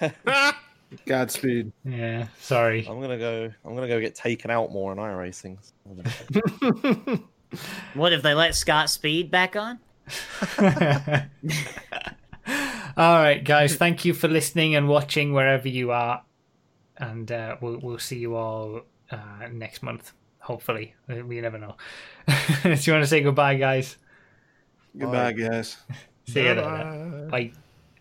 Godspeed. Yeah, sorry. I'm gonna go. I'm gonna go get taken out more in iRacing. What if they let Scott Speed back on? all right, guys. Thank you for listening and watching wherever you are, and uh, we'll we'll see you all uh, next month. Hopefully, we never know. Do you want to say goodbye, guys? Goodbye, guys. See you later. Bye.